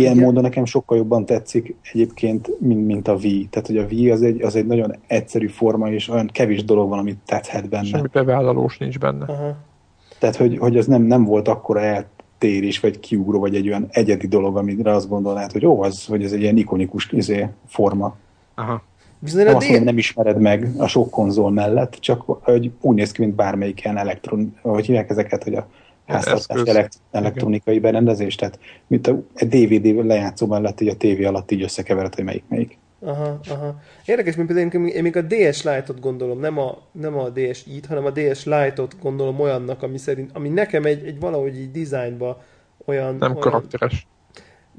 ilyen Igen. módon nekem sokkal jobban tetszik egyébként, mint, mint a Wii. Tehát, hogy a Wii az egy, az egy nagyon egyszerű forma, és olyan kevés dolog van, amit tetszhet benne. Semmi bevállalós nincs benne. Aha. Tehát, hogy, hogy az nem, nem volt akkora eltérés, vagy kiugró, vagy egy olyan egyedi dolog, amire azt gondolnád, hogy ó, az, hogy ez egy ilyen ikonikus izé, forma. Aha. Viszont Nem azt mondom, nem ismered meg a sok konzol mellett, csak hogy úgy néz ki, mint bármelyik ilyen elektron, hogy hívják ezeket, hogy a háztartási eszköz. elekt- elektronikai berendezés, tehát mint a, egy DVD lejátszó mellett így a tévé alatt így összekevered, hogy melyik melyik. Aha, aha. Érdekes, mint például én- én még a DS Lite-ot gondolom, nem a, nem a DS-it, hanem a DS Lite-ot gondolom olyannak, ami szerint, ami nekem egy, egy valahogy így dizájnba olyan... Nem olyan karakteres.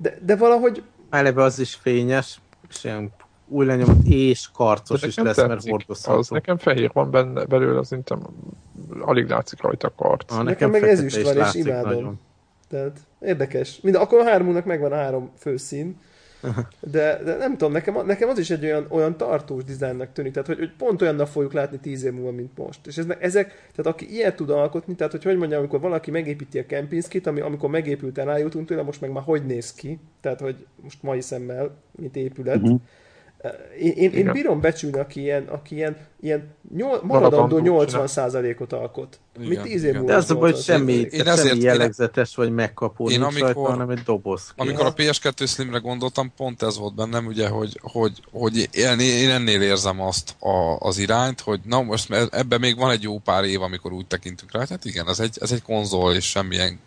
de, de valahogy, Eleve az is fényes, és ilyen új lenyomott és karcos De is nekem lesz, mert hordozható. Az nekem fehér van benne belőle, az szerintem alig látszik rajta a karc. Ah, Nekem meg fekete ezüst is van, és imádom. nagyon. tehát érdekes. Mind, akkor a hármunknak megvan a három főszín, [LAUGHS] De, de nem tudom, nekem, nekem az is egy olyan, olyan tartós dizájnnak tűnik, tehát hogy, hogy pont olyannak fogjuk látni tíz év múlva, mint most. És ez, ezek, tehát aki ilyet tud alkotni, tehát hogy hogy mondjam, amikor valaki megépíti a Kempinskit, ami amikor megépült el, eljutunk tőle, most meg már hogy néz ki, tehát hogy most mai szemmel, mint épület. Uh-huh. Én, én, én bírom becsülni, aki ilyen, aki ilyen, ilyen nyol, maradandó 80%-ot alkot. Igen, mi 10 év De az a baj, hogy semmi, én ezért, semmi jellegzetes vagy megkapó én amikor, rajta, hanem egy doboz. Amikor a PS2 Slimre gondoltam, pont ez volt bennem, ugye, hogy, hogy, hogy én, én ennél érzem azt a, az irányt, hogy na most ebben még van egy jó pár év, amikor úgy tekintünk rá, hát igen, ez egy, ez egy konzol, és semmilyen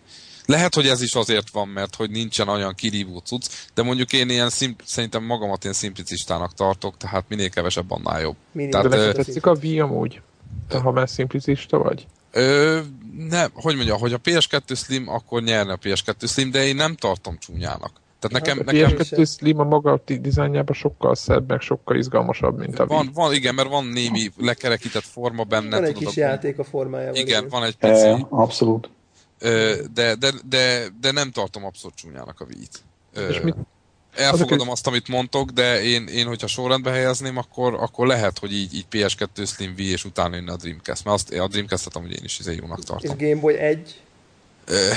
lehet, hogy ez is azért van, mert hogy nincsen olyan kirívó cucc, de mondjuk én ilyen szimp- szerintem magamat ilyen szimplicistának tartok, tehát minél kevesebb, annál jobb. Minél tehát, de tetszik a Wii amúgy? Te, ha már szimplicista vagy? Ö, nem, hogy mondja, hogy a PS2 Slim, akkor nyerne a PS2 Slim, de én nem tartom csúnyának. Tehát nekem, hát, a nekem... PS2 Slim a maga dizájnjában sokkal szebb, meg sokkal izgalmasabb, mint a van, van, igen, mert van némi lekerekített forma benne. Van egy tudod, kis játék a formájában. Igen, van egy pici. E, abszolút de, de, de, de nem tartom abszolút csúnyának a mit? Elfogadom azt, amit mondtok, de én, én hogyha sorrendbe helyezném, akkor, akkor lehet, hogy így, így PS2 Slim V, és utána jönne a Dreamcast, mert azt, a Dreamcast-et amúgy én is izé jónak tartom. És Game Boy 1?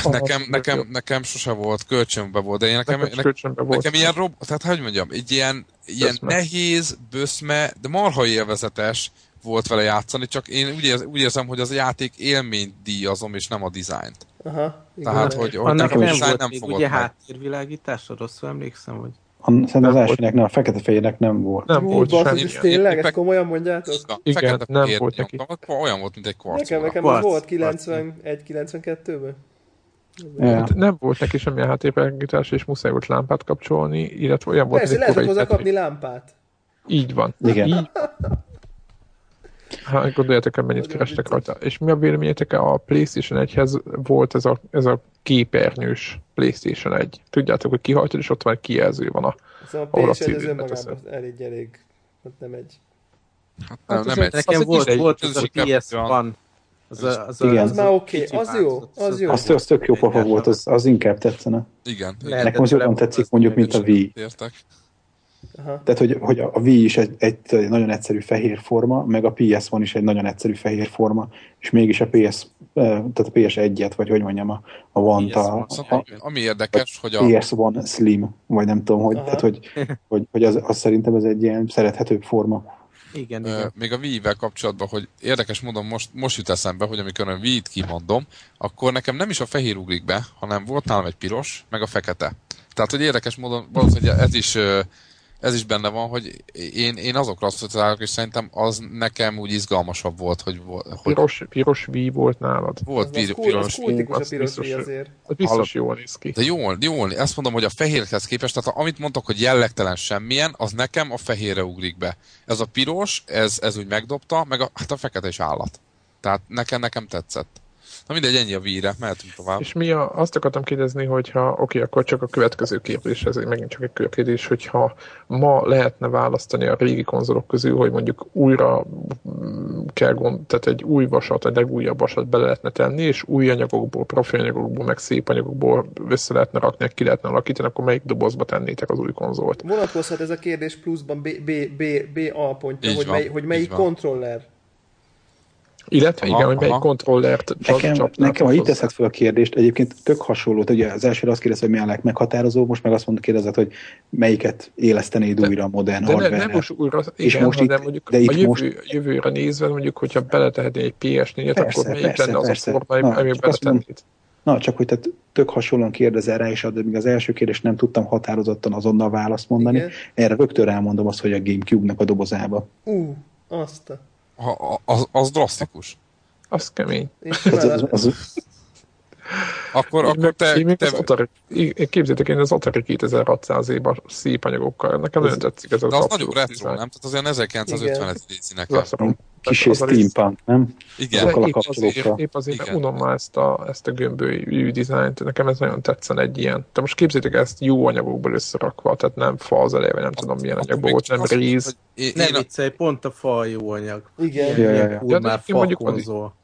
Nekem, nekem, nekem sose volt, kölcsönbe volt, de én nekem, nekem, nekem, volt. nekem ilyen rob, tehát hogy mondjam, egy ilyen, ilyen nehéz, böszme, de marha élvezetes, volt vele játszani, csak én úgy, érz, úgy érzem, hogy az a játék élményt díjazom, és nem a dizájnt. Aha, igen. Tehát, hogy, hogy nekem nem volt nem még ugye háttérvilágítás, rosszul emlékszem, hogy Szerintem az elsőnek nem, a fekete-fehérnek nem volt. Nem Hú, volt semmi. Ez tényleg? Ezt komolyan mondjátok? Igen, nem volt neki. Olyan volt, mint egy kvarc. Nekem, nekem az volt 91-92-ben. Ja. Hát nem volt neki semmilyen háttérvilágítás, és muszáj volt lámpát kapcsolni, illetve olyan volt, Persze, lehet hozzá kapni lámpát. Így van. Igen. Így. Hát gondoljátok el, mennyit kerestek rajta. És mi a véleményetek a PlayStation 1-hez volt ez a, ez a képernyős PlayStation 1. Tudjátok, hogy kihajtod, és ott van egy kijelző van a Szóval a PS1 az önmagában elég, elég, hát nem egy... Hát nem, nem egy. Nekem volt, volt az a PS van. Az, a, az, Igen. az már oké, okay. az jó, az jó. Az, az tök jó pofa volt, az, az inkább tetszene. Igen. Nekem az jobban tetszik mondjuk, mint a Wii. Értek. Aha. Tehát, hogy, hogy a Wii is egy, egy, egy nagyon egyszerű fehér forma, meg a PS van is egy nagyon egyszerű fehér forma, és mégis a PS, tehát a PS1-et, vagy hogy mondjam, a, a one a, a, Ami érdekes, hogy a... PS One Slim, vagy nem tudom, hogy, tehát, hogy, hogy, hogy az, az szerintem ez egy ilyen szerethetőbb forma. Igen, igen. Még a Wii-vel kapcsolatban, hogy érdekes módon most, most jut eszembe, hogy amikor a Wii-t kimondom, akkor nekem nem is a fehér ugrik be, hanem volt nálam egy piros, meg a fekete. Tehát, hogy érdekes módon valószínűleg ez is ez is benne van, hogy én, én azokra asszociálok, és szerintem az nekem úgy izgalmasabb volt, hogy... hogy piros, piros V volt nálad. Volt piros, cool, piros V. Cool, a piros V azért. Az biztos jól néz ki. De jól, jól, ezt mondom, hogy a fehérhez képest, tehát amit mondtak, hogy jellegtelen semmilyen, az nekem a fehérre ugrik be. Ez a piros, ez, ez úgy megdobta, meg a, hát a fekete is állat. Tehát nekem, nekem tetszett. Na mindegy, ennyi a víre, mehetünk tovább. És mi a, azt akartam kérdezni, hogyha, oké, akkor csak a következő kérdés, ez megint csak egy kérdés, hogyha ma lehetne választani a régi konzolok közül, hogy mondjuk újra mm, kell gond, tehát egy új vasat, egy legújabb vasat bele lehetne tenni, és új anyagokból, profi anyagokból, meg szép anyagokból össze lehetne rakni, ki lehetne alakítani, akkor melyik dobozba tennétek az új konzolt? Vonatkozhat ez a kérdés pluszban B, B, B, B A pontja, hogy, mely, hogy melyik kontroller illetve aha, igen, hogy melyik kontrollert Nekem, nekem ha itt teszed fel a kérdést, egyébként tök hasonló, ugye az első azt kérdezte, hogy mi a legmeghatározó, most meg azt mondod, kérdezed, hogy melyiket élesztenéd de, újra a modern de hardware nem most újra, igen, és most itt, mondjuk de itt a jövő, most... jövőre nézve, mondjuk, hogyha beletehetné egy PS4-et, akkor melyik persze, lenne az persze. a forma, amiben beletennéd? Na, csak hogy te tök hasonlóan kérdezel rá, és addig még az első kérdést nem tudtam határozottan azonnal választ mondani. Igen. Erre rögtön elmondom azt, hogy a Gamecube-nak a dobozába. Ú, uh, azt. Ha, az, az drasztikus. Az kemény. Az, az, az, akkor, én akkor te... Én te... Az Atari, képzétek, én az Atari 2600 év a szép anyagokkal. Nekem nagyon tetszik ez az az nagyon retro, nem? Tehát az olyan 1950-es léci nekem. Kis steampunk, nem? Igen. Épp azért, épp azért Igen. unom már ezt a, ezt a gömbölyű dizájnt, nekem ez nagyon tetszen egy ilyen. De most képzétek ezt jó anyagokból összerakva, tehát nem fa az eleve, nem tudom milyen anyagból volt, nem réz. Nem viccelj, pont a fa jó anyag. Igen. Ja, ja, ja. Már fa konzol.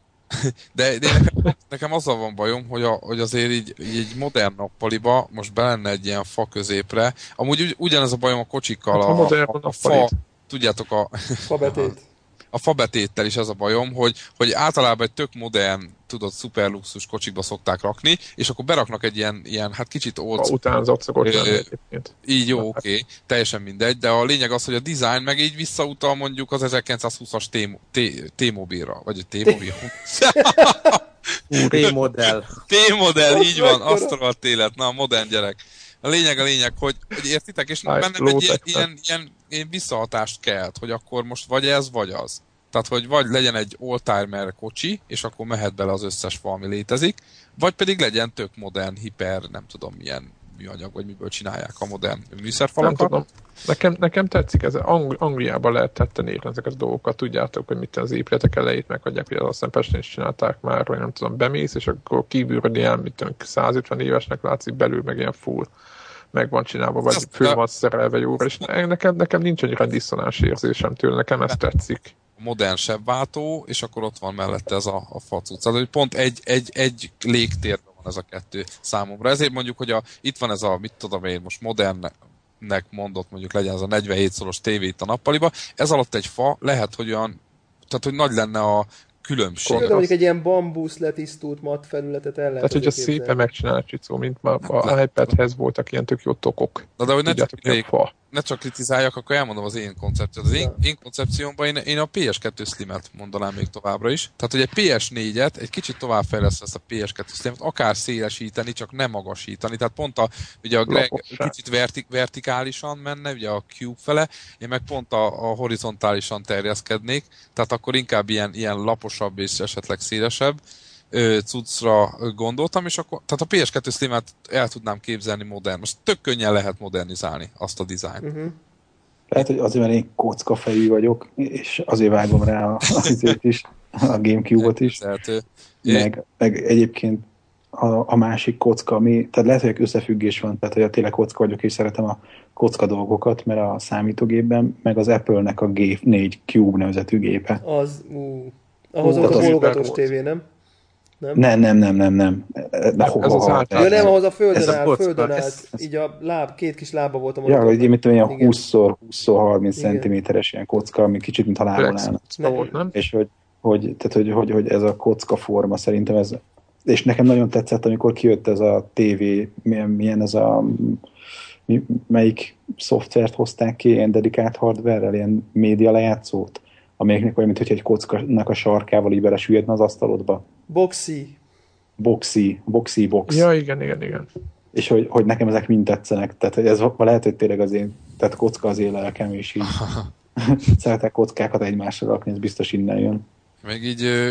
De, de nekem, nekem azzal van bajom, hogy, a, hogy azért így, így egy modern nappaliba most belenne egy ilyen fa középre. Amúgy ugy, ugyanez a bajom a kocsikkal, Hát, a, modern a, a nappalit. fa, tudjátok, a, Fabetét. [LAUGHS] a fabetéttel is ez a bajom, hogy, hogy általában egy tök modern, tudod, szuper luxus kocsikba szokták rakni, és akkor beraknak egy ilyen, ilyen hát kicsit old Ha utánzott szokott egyébként. így jó, oké, okay, teljesen mindegy, de a lényeg az, hogy a design meg így visszautal mondjuk az 1920-as T- T- T-mobilra, vagy a T-mobil. [LAUGHS] T-modell. T-modell, így van, mekkora? azt a rohadt élet, na a modern gyerek. A lényeg a lényeg, hogy, hogy értitek, és bennem egy ilyen, ilyen, ilyen, ilyen visszahatást kelt, hogy akkor most vagy ez, vagy az. Tehát, hogy vagy legyen egy oldtimer kocsi, és akkor mehet bele az összes fa, ami létezik, vagy pedig legyen tök modern, hiper, nem tudom milyen műanyag, vagy miből csinálják a modern Nem műszerfalakat. tudom. Nekem, nekem tetszik ez. Ang- Angliában lehet tetten érni ezeket a dolgokat. Tudjátok, hogy mit az épületek elejét meghagyják, hogy azt hiszem Pesten is csinálták már, hogy nem tudom, bemész, és akkor kívülről ilyen, mit tudom, 150 évesnek látszik, belül meg ilyen full meg van csinálva, vagy Azt- fő van szerelve jóra, és ne- nekem, nekem nincs annyira diszonás érzésem tőle, nekem ez tetszik. modern sebváltó, és akkor ott van mellette ez a, a facuc. Tehát, hogy pont egy, egy, egy légtérben van ez a kettő számomra. Ezért mondjuk, hogy a, itt van ez a, mit tudom én, most modernnek mondott, mondjuk legyen ez a 47 szoros tévé itt a nappaliba, ez alatt egy fa lehet, hogy olyan, tehát, hogy nagy lenne a különbség. Például mondjuk egy ilyen bambusz letisztult mat felületet el lehet Tehát, hogyha szépen megcsinálod, Csicó, mint már a iPadhez voltak ilyen tök jó tokok. Na, de hogy ne csak, fa. Ne csak kritizáljak, akkor elmondom az én koncepciót. Az én, én koncepciómban én, én a PS2 Slim-et mondanám még továbbra is. Tehát, hogy egy PS4-et egy kicsit továbbfejlesz ezt a PS2 Slim-et, akár szélesíteni, csak nem magasítani. Tehát pont a, ugye a Greg Laposság. kicsit vertik, vertikálisan menne, ugye a Cube fele, én meg pont a, a horizontálisan terjeszkednék, tehát akkor inkább ilyen, ilyen laposabb és esetleg szélesebb ö, cuccra gondoltam, és akkor, tehát a PS2 Slim-et el tudnám képzelni modern. Most tök könnyen lehet modernizálni azt a dizájnt. Uh-huh. Lehet, hogy azért, mert én kockafejű vagyok, és azért vágom rá a- azért is, a Gamecube-ot is, Elképzelhető. meg, meg egyébként a, a másik kocka, ami, tehát lehet, hogy összefüggés van, tehát hogy tényleg kocka vagyok, és szeretem a kocka dolgokat, mert a számítógépben, meg az Apple-nek a G4 Cube nevezetű gépe. Az, ú, ahhoz Ú, volt a az bólogatós volt. tévé, nem? Nem? Nem, nem, nem, nem, nem. De ho, ez az általános. Ja nem, ahhoz a földön Ez a áll, kocka, földön ez- állt, így a láb, két kis lába volt a Ja, hogy mit tudom, a Igen. 20x20-30 Igen. centiméteres ilyen kocka, ami kicsit, mint a lábon állna. nem? És hogy, hogy, tehát, hogy, hogy, hogy ez a kocka forma szerintem ez, és nekem nagyon tetszett, amikor kijött ez a TV, milyen, milyen ez a mi, melyik szoftvert hozták ki, ilyen dedikált hardware ilyen média lejátszót, amelyiknek olyan, mint hogy egy kockának a sarkával így belesüllyedne az asztalodba. Boxy. Boxy, boxy box. Ja, igen, igen, igen. És hogy, hogy nekem ezek mind tetszenek. Tehát hogy ez lehet, hogy tényleg az én, tehát kocka az én lelkem, és így [LAUGHS] szeretek kockákat egymásra rakni, ez biztos innen jön. Még így ö,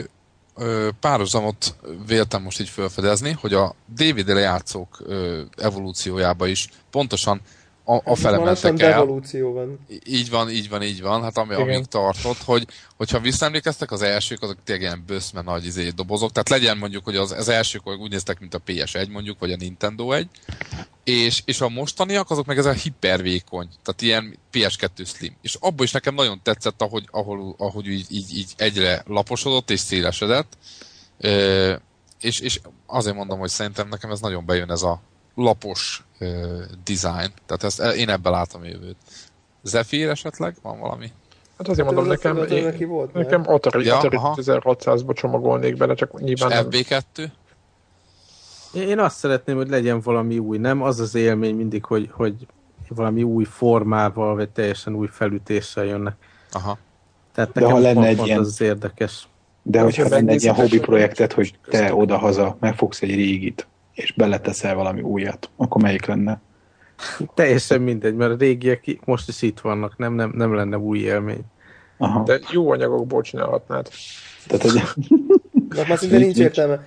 ö, párhuzamot véltem most így felfedezni, hogy a DVD lejátszók ö, evolúciójába is pontosan a, a fele mentek el. devolúció van. Így van, így van, így van. Hát ami, Igen. amíg tartott, hogy hogyha visszaemlékeztek, az elsők azok tényleg ilyen böszme nagy izé, dobozok. Tehát legyen mondjuk, hogy az, az elsők úgy néztek, mint a PS1 mondjuk, vagy a Nintendo 1. És, és a mostaniak azok meg ez a hipervékony, tehát ilyen PS2 Slim. És abból is nekem nagyon tetszett, ahogy, ahol, ahogy így, így, így egyre laposodott és szélesedett. Ö, és, és azért mondom, hogy szerintem nekem ez nagyon bejön ez a lapos ö, design. Tehát ezt, én ebben látom a jövőt. Zephyr esetleg? Van valami? Hát azért mondom, Az a nekem, feladat, én, neki volt már. nekem Atari, Ja, Atari aha. 1600-ba csomagolnék bele, csak És nyilván nem. FB2? Én azt szeretném, hogy legyen valami új, nem? Az az élmény mindig, hogy, hogy valami új formával, vagy teljesen új felütéssel jönnek. Aha. Tehát De nekem ha lenne egy ilyen- az az érdekes. De hogyha lenne egy ilyen hobby projektet, hogy te odahaza megfogsz egy régit, és beleteszel valami újat, akkor melyik lenne? Teljesen mindegy, mert a régiek most is itt vannak, nem, nem, nem lenne új élmény. Aha. De jó anyagokból csinálhatnád. Tehát, hogy Na, már szinte nincs értelme.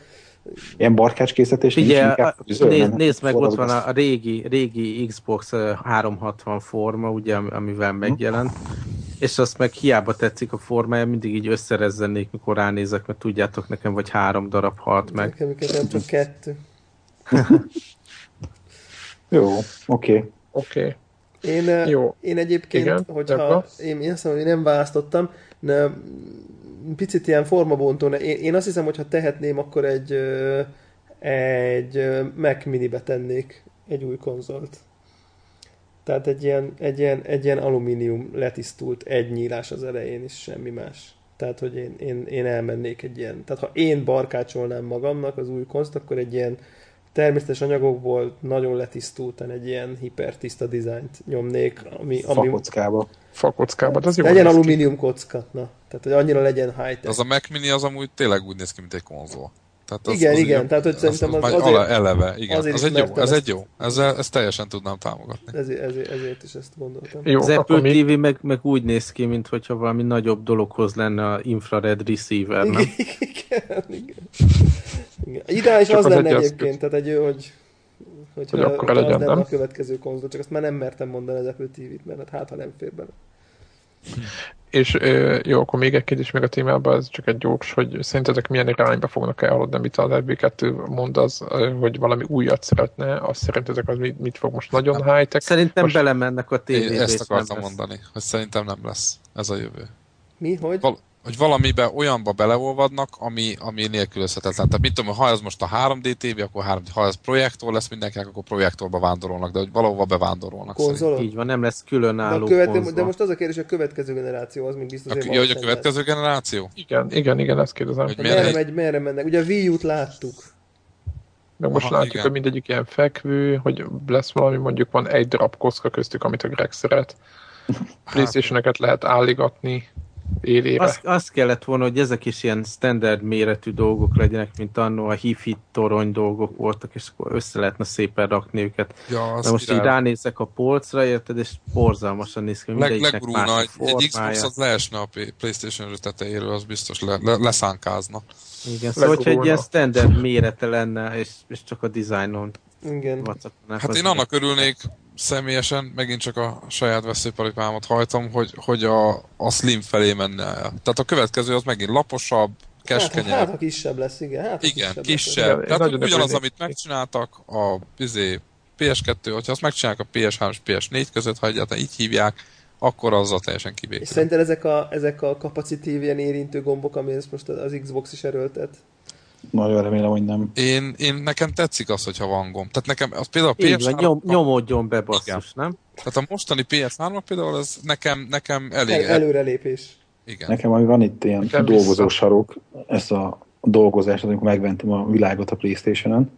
ilyen barkácskészítés Figyelj, nincs inkább nézd, nézd meg, ott van a, a régi, régi Xbox ö, 360 forma, ugye, ami- amivel megjelent, és azt meg hiába tetszik a formája, mindig így összerezzenék, mikor ránézek, mert tudjátok, nekem vagy három darab halt meg. Nekem nekem csak kettő. Jó, oké. Okay. Oké. Én, Jó. én egyébként, Igen, hogyha én, én azt mondom, hogy nem választottam, de picit ilyen formabontó. Én, én azt hiszem, hogy ha tehetném, akkor egy, ö, egy ö, Mac minibe tennék egy új konzolt. Tehát egy ilyen, egy ilyen, egy ilyen alumínium letisztult egy nyílás az elején is, semmi más. Tehát, hogy én, én, én elmennék egy ilyen... Tehát, ha én barkácsolnám magamnak az új konzt, akkor egy ilyen természetes anyagokból nagyon letisztultan egy ilyen hipertiszta dizájnt nyomnék, ami... ami Fakockába. Fakockába, de az jó. legyen alumínium kocka, na. Tehát, hogy annyira legyen high-tech. Az a Mac Mini az amúgy tényleg úgy néz ki, mint egy konzol. Tehát Igen, az igen, ugye- tehát, hogy szerintem az már azért- eleve, igen. azért Az egy jó, ez egy jó. Ezzel, ezt teljesen tudnám támogatni. Ezért, ezért, ezért is ezt gondoltam. Jó, Az akkor Apple még TV meg, meg úgy néz ki, mintha valami nagyobb dologhoz lenne a infrared receiver, nem? Igen, igen. igen. Ideális az az lenne egy egyébként, eszköz. tehát egy, hogy hogyha Hogy akkora az legyen, lenne nem? a következő konzol, csak azt már nem mertem mondani az Apple TV-t, mert hát ha nem fér bele. És jó, akkor még egy kérdés még a témában, ez csak egy gyors, hogy szerintetek milyen irányba fognak elhaladni, amit az FB2 mond, az, hogy valami újat szeretne, azt szerintetek az mit, mit fog most nagyon high-tech? Szerintem Most- belemennek a tévébe. ezt akartam nem mondani, hogy szerintem nem lesz ez a jövő. Mi, hogy? Val- hogy valamibe olyanba beleolvadnak, ami, ami nélkülözhetetlen. Tehát mit tudom, ha ez most a 3D TV, akkor 3D, ha ez projektor lesz mindenkinek, akkor projektorba vándorolnak, de hogy valahova bevándorolnak. Konzolon? Így van, nem lesz De, különálló a követ, konzol. de most az a kérdés, hogy a következő generáció az még biztos, A, hogy ja, hogy a következő generáció? Igen, igen, igen, ezt kérdezem. Hogy lesz. Merre egy- megy, merre mennek? Ugye a Wii U-t láttuk. Meg most Aha, látjuk, igen. hogy mindegyik ilyen fekvő, hogy lesz valami, mondjuk van egy darab kocka köztük, amit a Greg szeret. Playstation-eket lehet álligatni élére. Azt, azt kellett volna, hogy ezek is ilyen standard méretű dolgok legyenek, mint annó a hifi torony dolgok voltak, és akkor össze lehetne szépen rakni őket. Ja, De most így ránézek a polcra, érted, és borzalmasan néz ki, Leg, más egy, egy Xbox az leesne a Playstation tetejéről, az biztos le, le, leszánkázna. Igen, szóval, hogyha egy ilyen standard mérete lenne, és, és csak a dizájnon Igen. Hát én annak örülnék személyesen, megint csak a saját veszőparipámat hajtom, hogy, hogy a, a slim felé menne el. Tehát a következő az megint laposabb, Hát, keskenyebb. hát, ha kisebb lesz, igen. Hát, Igen, kisebb. kisebb. Én Tehát nagyon ugyanaz, amit megcsináltak a izé, PS2, hogyha azt megcsinálják a PS3 és PS4 között, ha egyáltalán így hívják, akkor azzal teljesen És kibékül. szerinted ezek a, ezek a kapacitív ilyen érintő gombok, ami ezt most az Xbox is erőltet? Nagyon remélem, hogy nem. Én, én nekem tetszik az, hogyha van gomb. Tehát nekem az például a PS3, nyom, nyomódjon be basszus, nem? tehát a mostani PS3 például ez nekem, nekem elég, El, előrelépés. igen. Nekem ami van itt ilyen Nekem dolgozó vissza. sarok, ezt a dolgozást, amikor megventem a világot a Playstation-on,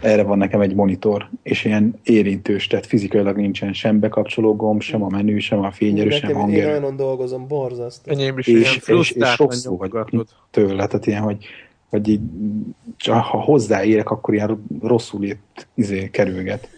erre van nekem egy monitor, és ilyen érintős, tehát fizikailag nincsen sem bekapcsoló gomb, sem a menü, sem a fényerő, sem én hangerő. olyanon dolgozom, borzasztó. Enyém is És, ilyen és, és, vagyok nyomogatod. tőle, tehát ilyen, hogy, hogy így, ha hozzáérek, akkor ilyen rosszul ért izé, kerülget.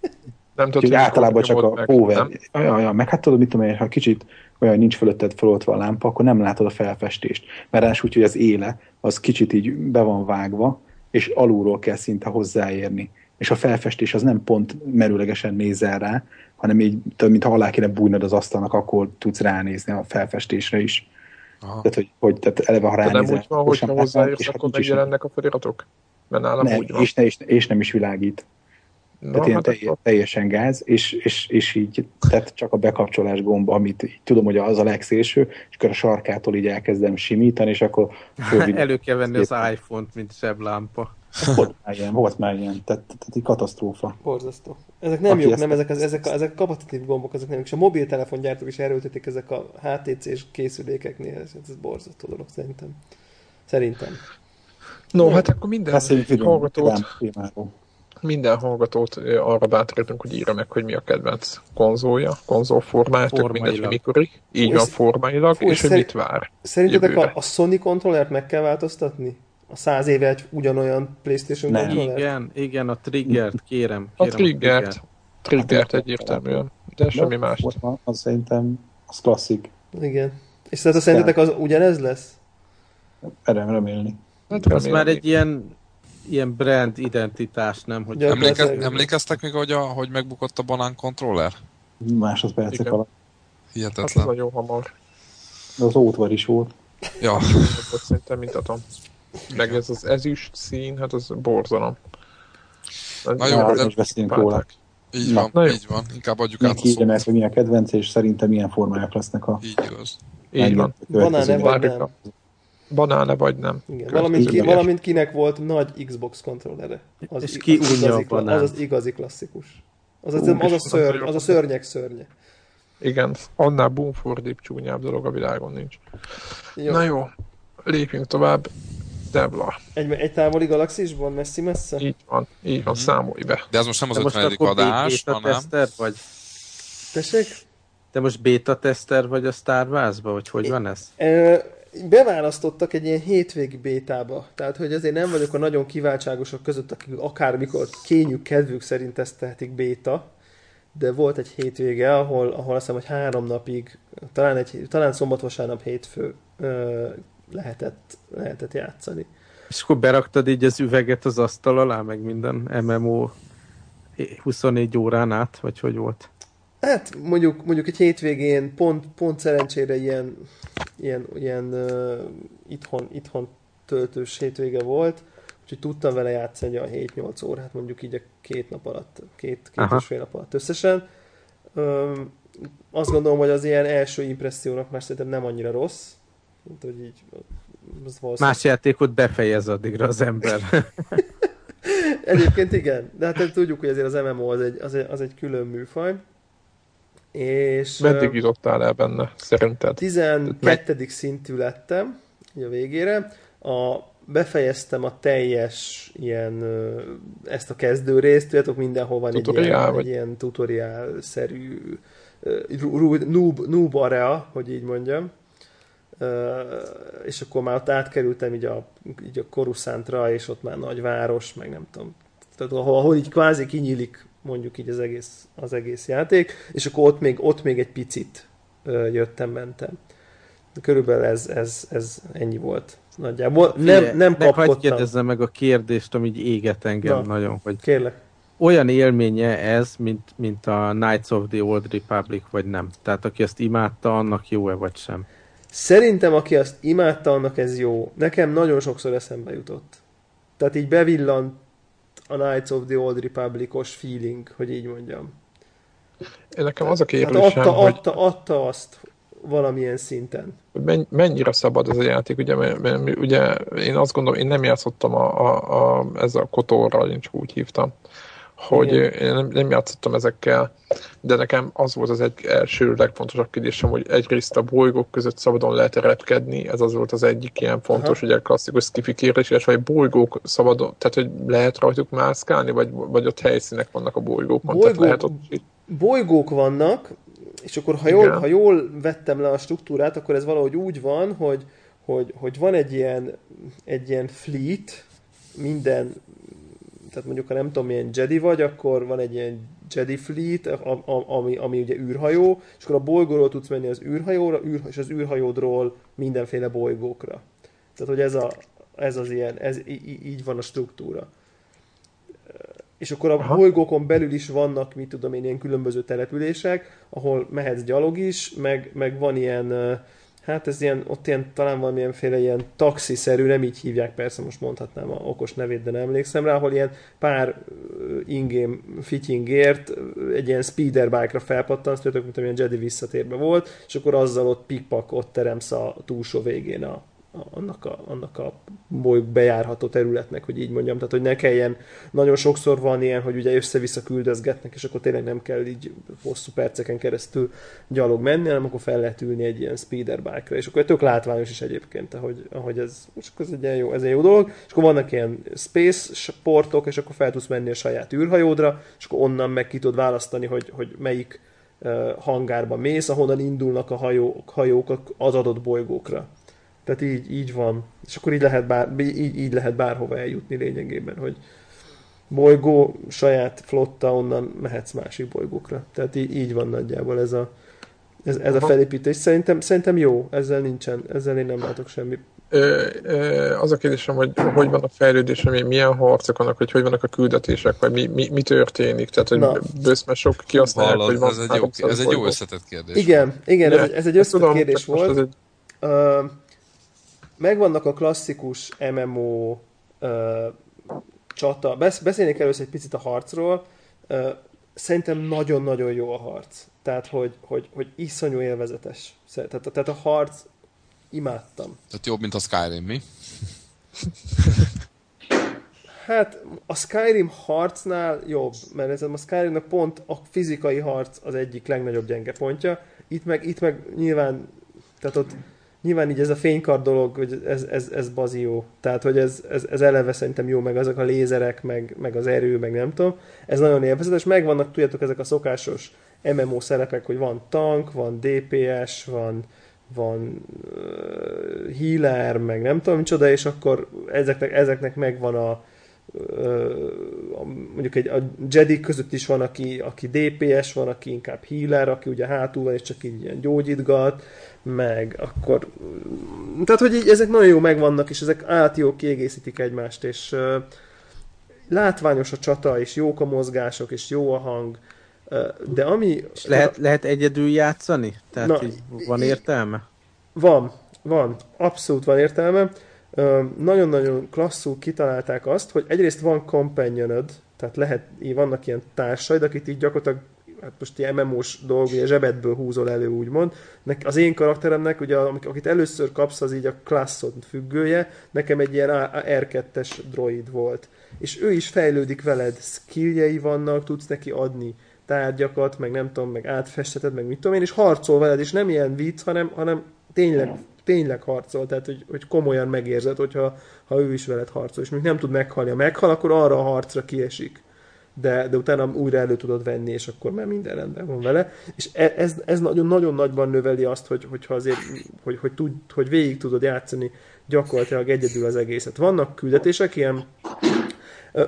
nem tudod, Úgyhogy hogy általában csak a meg, power. nem? Ja, ja, meg hát tudod, mit tudom én, ha kicsit olyan nincs fölötted feloltva a lámpa, akkor nem látod a felfestést. Mert ráadásul úgy, hogy az éle, az kicsit így be van vágva, és alulról kell szinte hozzáérni. És a felfestés az nem pont merőlegesen nézel rá, hanem így, mintha alá kéne bújnod az asztalnak, akkor tudsz ránézni a felfestésre is. Aha. Tehát, hogy, hogy tehát eleve, ha De nem ránézel, úgy van, hogyha hozzáérsz, akkor megjelennek a feliratok? Mert nálam nem, úgy van. és, ne, és, és nem is világít. Na, Tehát ilyen hát telj, akkor teljesen gáz, és, és, és így tehát csak a bekapcsolás gomba, amit így tudom, hogy az a legszélső, és akkor a sarkától így elkezdem simítani, és akkor [LAUGHS] Elő kell venni az iPhone-t, mint zseblámpa. Volt már ilyen, volt már ilyen, tehát, tehát így katasztrófa. Borzasztó. Ezek nem Aki jók, nem, ezek, az, ezek, a, ezek a kapacitív gombok, ezek nem jók. És a mobiltelefongyártók is erőltetik ezek a HTC-s készülékeknél. Ez, ez borzasztó dolog szerintem. Szerintem. No, hát akkor minden Beszéljünk vidám, hallgatót, minden hallgatót arra bátorítunk, hogy írja meg, hogy mi a kedvenc konzolja, konzolformájátok, Formailag. mindegy, hogy mikorig. Így van, És- formailag, Fú, és hogy szerint- mit vár. Szerintetek a, a Sony kontrollert meg kell változtatni? A száz éve egy ugyanolyan Playstation Nem. Igen, igen, a triggert, kérem. A kérem triggert, triggert egyértelműen, de semmi De más. Most már az szerintem az klasszik. Igen. És tehát a szerintetek az ugyanez lesz? Erre remélni. Hát Az remélem már egy ilyen, ilyen brand identitás, nem? Hogy Ja. Emlékez, Gyakorlatilag- emlékeztek még, hogy, a, hogy megbukott a banán kontroller? Másodpercek Igen. alatt. Hát ez Hihetetlen. nagyon hamar. De az ótvar is volt. Ja, szerintem mitatom. Meg ez az ezüst szín, hát az borzalom. Ez Na jó, most beszélünk róla. így Na, van, na így van. Inkább adjuk át a írja meg, szót. hogy mi a kedvence, és szerintem milyen formáják lesznek a Így igaz. Így van. Banán-e vagy nem? banálne vagy nem. Igen, valamint, ki, valamint kinek volt nagy Xbox kontrollere. Az, És ki az, unja igazi, a banánt? az az igazi klasszikus. Az az, az, a, szörny, az az a szörnyek szörnye. Igen, annál boomfordibb csúnyább dolog a világon nincs. Jó. Na jó, lépjünk tovább. Debla, Egy, egy távoli galaxisban, messzi-messze? így van, így van, Mhm. számolj be. De ez most nem az Te most 50. akkor adás, beta hanem... tester vagy? Tessék? Te most beta tester vagy a Star Wars-ba, vagy hogy van ez? Ö, beválasztottak egy ilyen hétvégi bétába. Tehát, hogy azért nem vagyok a nagyon kiváltságosok között, akik akármikor kényük, kedvük szerint ezt tehetik béta, de volt egy hétvége, ahol, ahol azt hiszem, hogy három napig, talán, egy, talán szombat, vasárnap, hétfő ö, lehetett, lehetett játszani. És akkor beraktad így az üveget az asztal alá, meg minden MMO 24 órán át, vagy hogy volt? Hát mondjuk, mondjuk egy hétvégén pont, pont szerencsére ilyen, ilyen, ilyen uh, itthon, itthon töltős hétvége volt, úgyhogy tudtam vele játszani a 7-8 órát, mondjuk így a két nap alatt, két, két Aha. és fél nap alatt összesen. Um, azt gondolom, hogy az ilyen első impressziónak már szerintem nem annyira rossz, mint hogy így az valószínűleg- Más játékot befejez addigra az ember. [LAUGHS] Egyébként igen, de hát tudjuk, hogy azért az MMO az egy, az egy, az egy külön műfaj. És Meddig jutottál el benne, szerinted? 12. szintű lettem a végére. A, befejeztem a teljes ilyen ezt a kezdő részt, tudjátok, mindenhol van egy Tutoriál, ilyen, vagy? egy ilyen tutoriál-szerű noob, noob area, hogy így mondjam. És akkor már ott átkerültem így a, így a Coruscantra, és ott már nagy város, meg nem tudom. Tehát ahol, ahol így kvázi kinyílik mondjuk így az egész, az egész játék, és akkor ott még, ott még egy picit ö, jöttem, mentem. Körülbelül ez, ez, ez ennyi volt nagyjából. Nem, nem Meg hagyd kapkodtam. kérdezzem meg a kérdést, ami így éget engem Na. nagyon, hogy Kérlek. olyan élménye ez, mint, mint a Knights of the Old Republic, vagy nem? Tehát aki ezt imádta, annak jó-e vagy sem? Szerintem, aki azt imádta, annak ez jó. Nekem nagyon sokszor eszembe jutott. Tehát így bevillant a Knights of the Old Republic-os feeling, hogy így mondjam. Nekem az a Hát kérdésem, adta, hogy adta, adta azt valamilyen szinten. menny- mennyire szabad ez a játék, ugye, mert, mert ugye én azt gondolom, én nem játszottam a, a, a, ezzel a kotorral, én csak úgy hívtam, hogy Igen. én nem, nem játszottam ezekkel, de nekem az volt az egy első legfontosabb kérdésem, hogy egyrészt a bolygók között szabadon lehet repkedni, ez az volt az egyik ilyen fontos, Aha. ugye a klasszikus skifi kérdés, illetve hogy bolygók szabadon, tehát hogy lehet rajtuk mászkálni, vagy, vagy ott helyszínek vannak a bolygókon, tehát Bolygók- lehet ott bolygók vannak, és akkor ha jól, Igen. ha jól vettem le a struktúrát, akkor ez valahogy úgy van, hogy, hogy, hogy van egy ilyen, egy ilyen fleet, minden, tehát mondjuk ha nem tudom milyen Jedi vagy, akkor van egy ilyen Jedi fleet, a- a- ami, ami ugye űrhajó, és akkor a bolygóról tudsz menni az űrhajóra, űr, és az űrhajódról mindenféle bolygókra. Tehát, hogy ez, a, ez az ilyen, ez, í- így van a struktúra. És akkor a Aha. bolygókon belül is vannak, mit tudom én, ilyen különböző települések, ahol mehetsz gyalog is, meg, meg van ilyen, ö, hát ez ilyen, ott ilyen, talán valamilyenféle ilyen taxiszerű, nem így hívják, persze most mondhatnám a okos nevét, de nem emlékszem rá, ahol ilyen pár ö, in-game fittingért egy ilyen speederbike-ra felpattansz, tudjátok, mint amilyen Jedi visszatérbe volt, és akkor azzal ott pikpak, ott teremsz a túlsó végén a, annak a, annak a bolyg bejárható területnek, hogy így mondjam, tehát hogy ne kelljen, nagyon sokszor van ilyen, hogy ugye össze-vissza küldözgetnek, és akkor tényleg nem kell így hosszú perceken keresztül gyalog menni, hanem akkor fel lehet ülni egy ilyen speederbike-ra, és akkor tök látványos is egyébként, ahogy, ahogy ez, és akkor ez egy jó, ez egy jó dolog, és akkor vannak ilyen space sportok, és akkor fel tudsz menni a saját űrhajódra, és akkor onnan meg ki tudod választani, hogy, hogy melyik hangárba mész, ahonnan indulnak a hajók, hajók az adott bolygókra. Tehát így, így van. És akkor így lehet, bár, így, így lehet bárhova eljutni lényegében, hogy bolygó, saját flotta, onnan mehetsz másik bolygókra. Tehát így, így van nagyjából ez a, ez, ez a felépítés. Szerintem, szerintem jó, ezzel nincsen, ezzel én nem látok semmi. Ö, ö, az a kérdésem, hogy hogy van a fejlődés, mi- milyen harcok vannak, hogy hogy vannak a küldetések, vagy mi, mi, mi történik, tehát hogy Na. bőszmesok kihasználják, Hallod, hogy van ez egy, jó, 300 ez egy jó összetett kérdés. Igen, igen, ez, ez egy összetett kérdés volt. ez egy- Ö, megvannak a klasszikus MMO ö, csata. Besz, beszélnék először egy picit a harcról. Ö, szerintem nagyon-nagyon jó a harc. Tehát, hogy, hogy, hogy iszonyú élvezetes. Tehát, tehát a harc imádtam. Tehát jobb, mint a Skyrim, mi? Hát a Skyrim harcnál jobb, mert ez a Skyrimnak pont a fizikai harc az egyik legnagyobb gyenge pontja. Itt meg, itt meg nyilván, tehát ott nyilván így ez a fénykard dolog, hogy ez, ez, ez bazi jó. Tehát, hogy ez, ez, ez eleve szerintem jó, meg azok a lézerek, meg, meg az erő, meg nem tudom. Ez nagyon élvezetes. Megvannak, tudjátok, ezek a szokásos MMO szerepek, hogy van tank, van DPS, van, van uh, healer, meg nem tudom micsoda, és akkor ezeknek, ezeknek megvan a, mondjuk egy, a Jedi között is van, aki, aki DPS, van, aki inkább healer, aki ugye hátul van, és csak így ilyen gyógyítgat, meg akkor... Tehát, hogy így ezek nagyon jó megvannak, és ezek át jó kiegészítik egymást, és uh, látványos a csata, és jók a mozgások, és jó a hang, uh, de ami... És lehet, a... lehet egyedül játszani? Tehát Na, így van értelme? Van, van, abszolút van értelme nagyon-nagyon klasszul kitalálták azt, hogy egyrészt van companionod, tehát lehet, vannak ilyen társaid, akit így gyakorlatilag hát most ilyen MMO-s dolog, ugye zsebedből húzol elő, úgymond. Az én karakteremnek, ugye, akit először kapsz, az így a klasszod függője, nekem egy ilyen R2-es droid volt. És ő is fejlődik veled, skilljei vannak, tudsz neki adni tárgyakat, meg nem tudom, meg átfesteted, meg mit tudom én, és harcol veled, és nem ilyen vicc, hanem, hanem tényleg tényleg harcol, tehát hogy, hogy komolyan megérzed, hogyha ha ő is veled harcol, és még nem tud meghalni. Ha meghal, akkor arra a harcra kiesik. De, de utána újra elő tudod venni, és akkor már minden rendben van vele. És e, ez, ez nagyon, nagyon nagyban növeli azt, hogy, hogyha azért, hogy, hogy, tud, hogy végig tudod játszani gyakorlatilag egyedül az egészet. Vannak küldetések, ilyen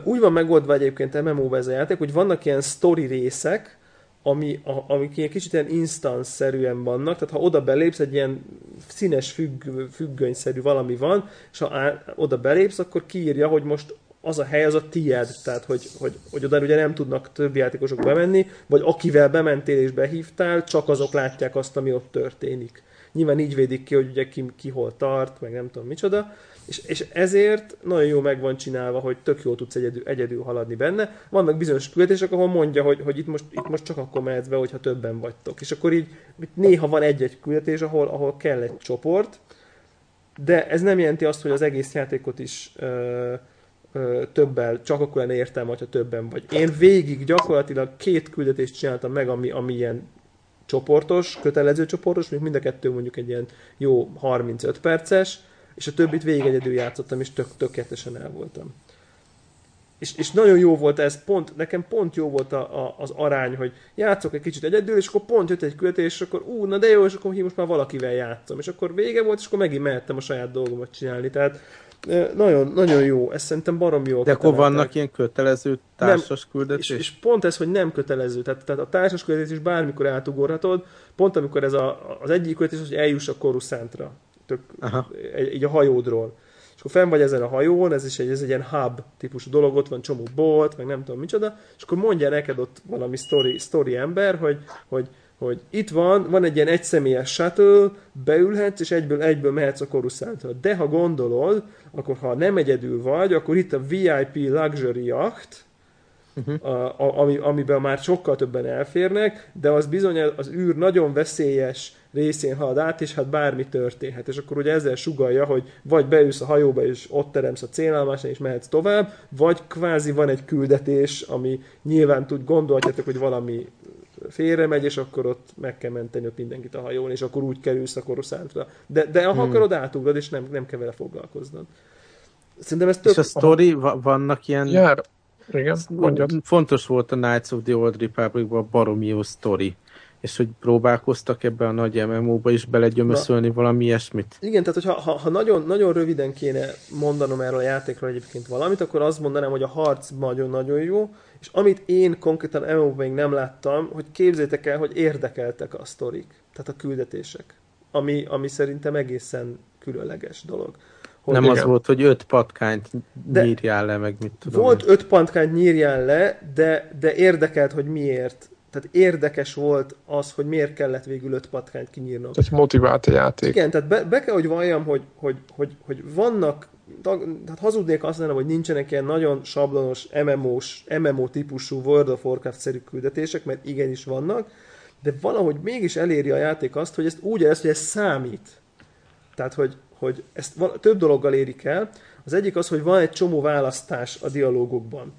úgy van megoldva egyébként MMO-ba ez a játék, hogy vannak ilyen story részek, ami, a, amik ilyen kicsit ilyen instance-szerűen vannak, tehát ha oda belépsz, egy ilyen színes függ, függönyszerű valami van, és ha á, oda belépsz, akkor kiírja, hogy most az a hely az a tied, tehát hogy, hogy, hogy oda ugye nem tudnak többi játékosok bemenni, vagy akivel bementél és behívtál, csak azok látják azt, ami ott történik. Nyilván így védik ki, hogy ugye ki, ki hol tart, meg nem tudom micsoda, és, és ezért nagyon jó meg van csinálva, hogy tök jól tudsz egyedül, egyedül haladni benne. Vannak bizonyos küldetések, ahol mondja, hogy, hogy itt, most, itt most csak akkor mehetsz be, hogyha többen vagytok. És akkor így néha van egy-egy küldetés, ahol, ahol kell egy csoport, de ez nem jelenti azt, hogy az egész játékot is ö, többel, csak akkor lenne értelme, hogyha többen vagy. Én végig gyakorlatilag két küldetést csináltam meg, ami, ami ilyen csoportos, kötelező csoportos, még mind a kettő mondjuk egy ilyen jó 35 perces, és a többit végig egyedül játszottam, és tök, tökéletesen el voltam. És, és nagyon jó volt ez, pont, nekem pont jó volt a, a, az arány, hogy játszok egy kicsit egyedül, és akkor pont jött egy küldetés, és akkor ú, na de jó, és akkor most már valakivel játszom. És akkor vége volt, és akkor megint mehettem a saját dolgomat csinálni. Tehát nagyon, nagyon jó, ez szerintem barom jó. De akkor vannak ilyen kötelező társas küldetés? És, és, pont ez, hogy nem kötelező, tehát, tehát a társas küldetés is bármikor átugorhatod, pont amikor ez a, az egyik küldetés, hogy eljuss a Coruscantra tök, egy, egy a hajódról. És akkor fenn vagy ezen a hajón, ez is egy, ez egy ilyen hub típusú dolog, ott van csomó bolt, meg nem tudom micsoda, és akkor mondja neked ott valami story, story ember, hogy, hogy hogy itt van, van egy ilyen egyszemélyes shuttle, beülhetsz, és egyből, egyből mehetsz a Coruscantra. De ha gondolod, akkor ha nem egyedül vagy, akkor itt a VIP Luxury Yacht, uh-huh. a, a, ami, amiben már sokkal többen elférnek, de az bizony az űr nagyon veszélyes részén halad át, és hát bármi történhet. És akkor ugye ezzel sugalja, hogy vagy beülsz a hajóba, és ott teremsz a célállomásra, és mehetsz tovább, vagy kvázi van egy küldetés, ami nyilván tud, gondolhatjátok, hogy valami félre megy, és akkor ott meg kell menteni ott mindenkit a hajón, és akkor úgy kerülsz a koroszántra. De, de ha hmm. akarod, átugrod, és nem, nem kell vele foglalkoznod. Szerintem ez több... És a sztori, vannak ilyen... Jár. Igen, mondjad. Fontos volt a Knights of the Old Republic-ban a baromi jó sztori és hogy próbálkoztak ebbe a nagy MMO-ba is belegyömöszölni Na, valami ilyesmit. Igen, tehát hogyha ha, ha nagyon, nagyon röviden kéne mondanom erről a játékról egyébként valamit, akkor azt mondanám, hogy a harc nagyon-nagyon jó, és amit én konkrétan MMO-ban még nem láttam, hogy képzétek el, hogy érdekeltek a sztorik, tehát a küldetések, ami, ami szerintem egészen különleges dolog. Hogy nem igen. az volt, hogy öt patkányt de nyírjál le, meg mit tudom. Volt én. öt patkányt nyírjál le, de, de érdekelt, hogy miért tehát érdekes volt az, hogy miért kellett végül öt patkányt kinyírnom. Tehát motivált a játék. Igen, tehát be, be kell, hogy valljam, hogy, hogy, hogy, hogy vannak, tehát hazudnék azt mondom, hogy nincsenek ilyen nagyon sablonos MMO-s, MMO típusú World of Warcraft-szerű küldetések, mert igenis vannak, de valahogy mégis eléri a játék azt, hogy ezt úgy érez, hogy ez számít. Tehát, hogy, hogy ezt val- több dologgal érik el. Az egyik az, hogy van egy csomó választás a dialógokban.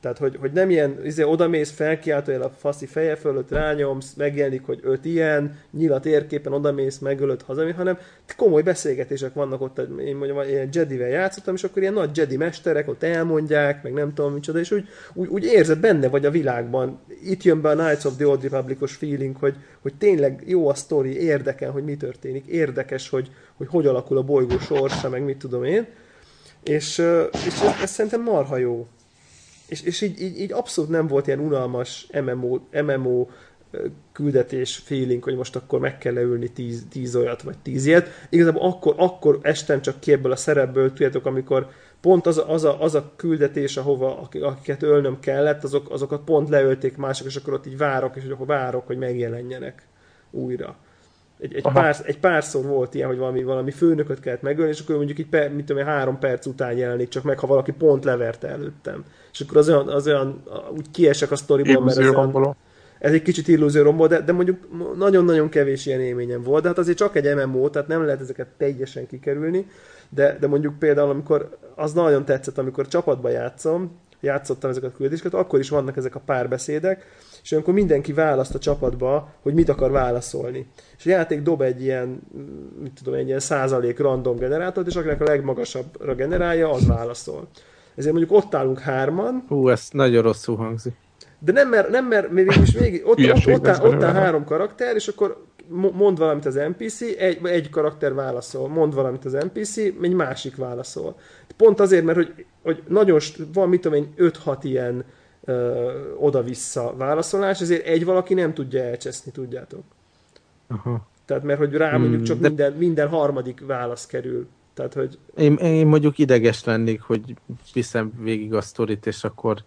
Tehát, hogy, hogy nem ilyen, izé, odamész, felkiáltójel a faszi feje fölött, rányomsz, megjelenik, hogy öt ilyen, nyilat érképen odamész, megölöd, hazamész, hanem komoly beszélgetések vannak ott, én mondjam, ilyen Jedivel játszottam, és akkor ilyen nagy Jedi mesterek ott elmondják, meg nem tudom micsoda, és úgy, úgy, úgy érzed benne vagy a világban. Itt jön be a Knights of the Old Republicos feeling, hogy, hogy tényleg jó a sztori, érdekel, hogy mi történik, érdekes, hogy hogy, hogy alakul a bolygó sorsa, meg mit tudom én. És, és ez, ez szerintem marha jó. És, és így, így, így abszolút nem volt ilyen unalmas MMO, MMO küldetés feeling, hogy most akkor meg kell leülni tíz, tíz olyat, vagy tíz ilyet. Igazából akkor, akkor estem csak ki ebből a szerepből, tudjátok, amikor pont az a, az a, az a küldetés, ahova, akik- akiket ölnöm kellett, azok, azokat pont leölték mások, és akkor ott így várok, és akkor várok, hogy megjelenjenek újra. Egy, egy, Aha. pár, egy párszor volt ilyen, hogy valami, valami főnököt kellett megölni, és akkor mondjuk így per, mit tudom, én, három perc után jelenik csak meg, ha valaki pont leverte előttem. És akkor az olyan, az olyan úgy kiesek a sztoriból, mert ez, olyan, ez egy kicsit illúzióromból, de, de mondjuk nagyon-nagyon kevés ilyen élményem volt, de hát azért csak egy MMO, tehát nem lehet ezeket teljesen kikerülni, de, de mondjuk például, amikor az nagyon tetszett, amikor csapatba játszom, játszottam ezeket a küldéseket, akkor is vannak ezek a párbeszédek, és olyankor mindenki választ a csapatba, hogy mit akar válaszolni. És a játék dob egy ilyen, mit tudom, egy ilyen százalék random generátort, és akinek a legmagasabbra generálja, az válaszol. Ezért mondjuk ott állunk hárman, Hú, ez nagyon rosszul hangzik. de nem mer, nem mer még mégis még, [LAUGHS] ott, ott, ott, áll, ott áll három karakter, és akkor mo- mond valamit az NPC, egy, egy karakter válaszol, mond valamit az NPC, egy másik válaszol. Pont azért, mert hogy, hogy nagyon, van mit tudom én, 5-6 ilyen ö, oda-vissza válaszolás, ezért egy valaki nem tudja elcseszni, tudjátok. Aha. Tehát mert hogy rá mondjuk Hmm, csak de- minden, minden harmadik válasz kerül. Tehát, hogy Én, én mondjuk ideges lennék, hogy viszem végig a sztorit, és akkor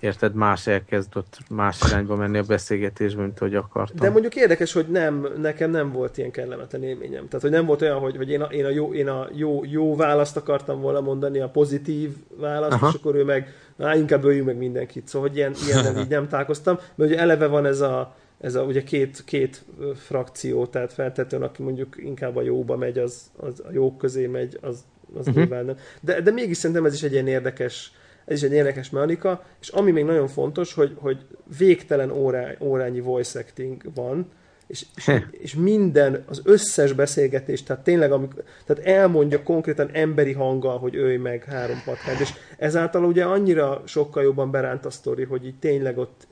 érted, más elkezd ott más irányba menni a beszélgetésben, mint hogy akartam. De mondjuk érdekes, hogy nem, nekem nem volt ilyen kellemetlen élményem. Tehát, hogy nem volt olyan, hogy, hogy én, a, én, a, jó, én a jó, jó választ akartam volna mondani, a pozitív választ, Aha. és akkor ő meg, na, inkább öljünk meg mindenkit. Szóval, hogy ilyen, ilyen így nem találkoztam. Mert ugye eleve van ez a, ez a ugye két, két frakció, tehát feltetően, aki mondjuk inkább a jóba megy, az, az a jók közé megy, az, az uh-huh. nyilván nem. De, de mégis szerintem ez is egy ilyen érdekes, ez is egy érdekes mechanika, és ami még nagyon fontos, hogy, hogy végtelen órá, órányi voice acting van, és, és, és minden, az összes beszélgetés, tehát tényleg, amikor, tehát elmondja konkrétan emberi hanggal, hogy ölj meg három patkányt, és ezáltal ugye annyira sokkal jobban beránt a sztori, hogy így tényleg ott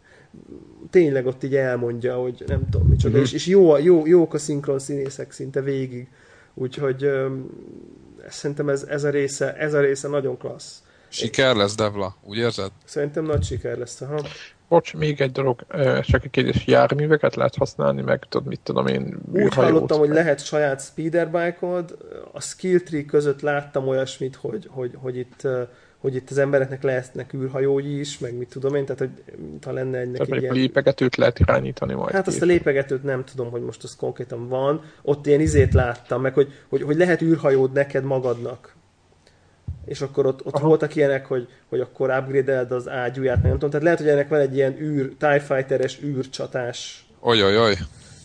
tényleg ott így elmondja, hogy nem tudom micsoda, Mhm. és, és jó, jó, jók a szinkron színészek szinte végig, úgyhogy öm, szerintem ez, ez, a része, ez a része nagyon klassz. Siker lesz, Devla, úgy érzed? Szerintem nagy siker lesz. Aha. Bocs, még egy dolog, csak egy kérdés, járműveket lehet használni, meg tudod, mit tudom én, Úgy hallottam, hogy meg- lehet saját speederbike-od, a skill tree között láttam olyasmit, hogy, hogy, hogy itt hogy itt az embereknek lehetnek űrhajói is, meg mit tudom én, tehát hogy ha lenne egy Tehát ilyen... lépegetőt lehet irányítani majd. Hát azt a lépegetőt nem tudom, hogy most az konkrétan van. Ott ilyen izét láttam, meg hogy, hogy, hogy lehet űrhajód neked magadnak. És akkor ott, ott Aha. voltak ilyenek, hogy, hogy akkor upgrade az ágyúját, meg nem tudom. Tehát lehet, hogy ennek van egy ilyen űr, TIE Fighter-es űrcsatás Ojojoj.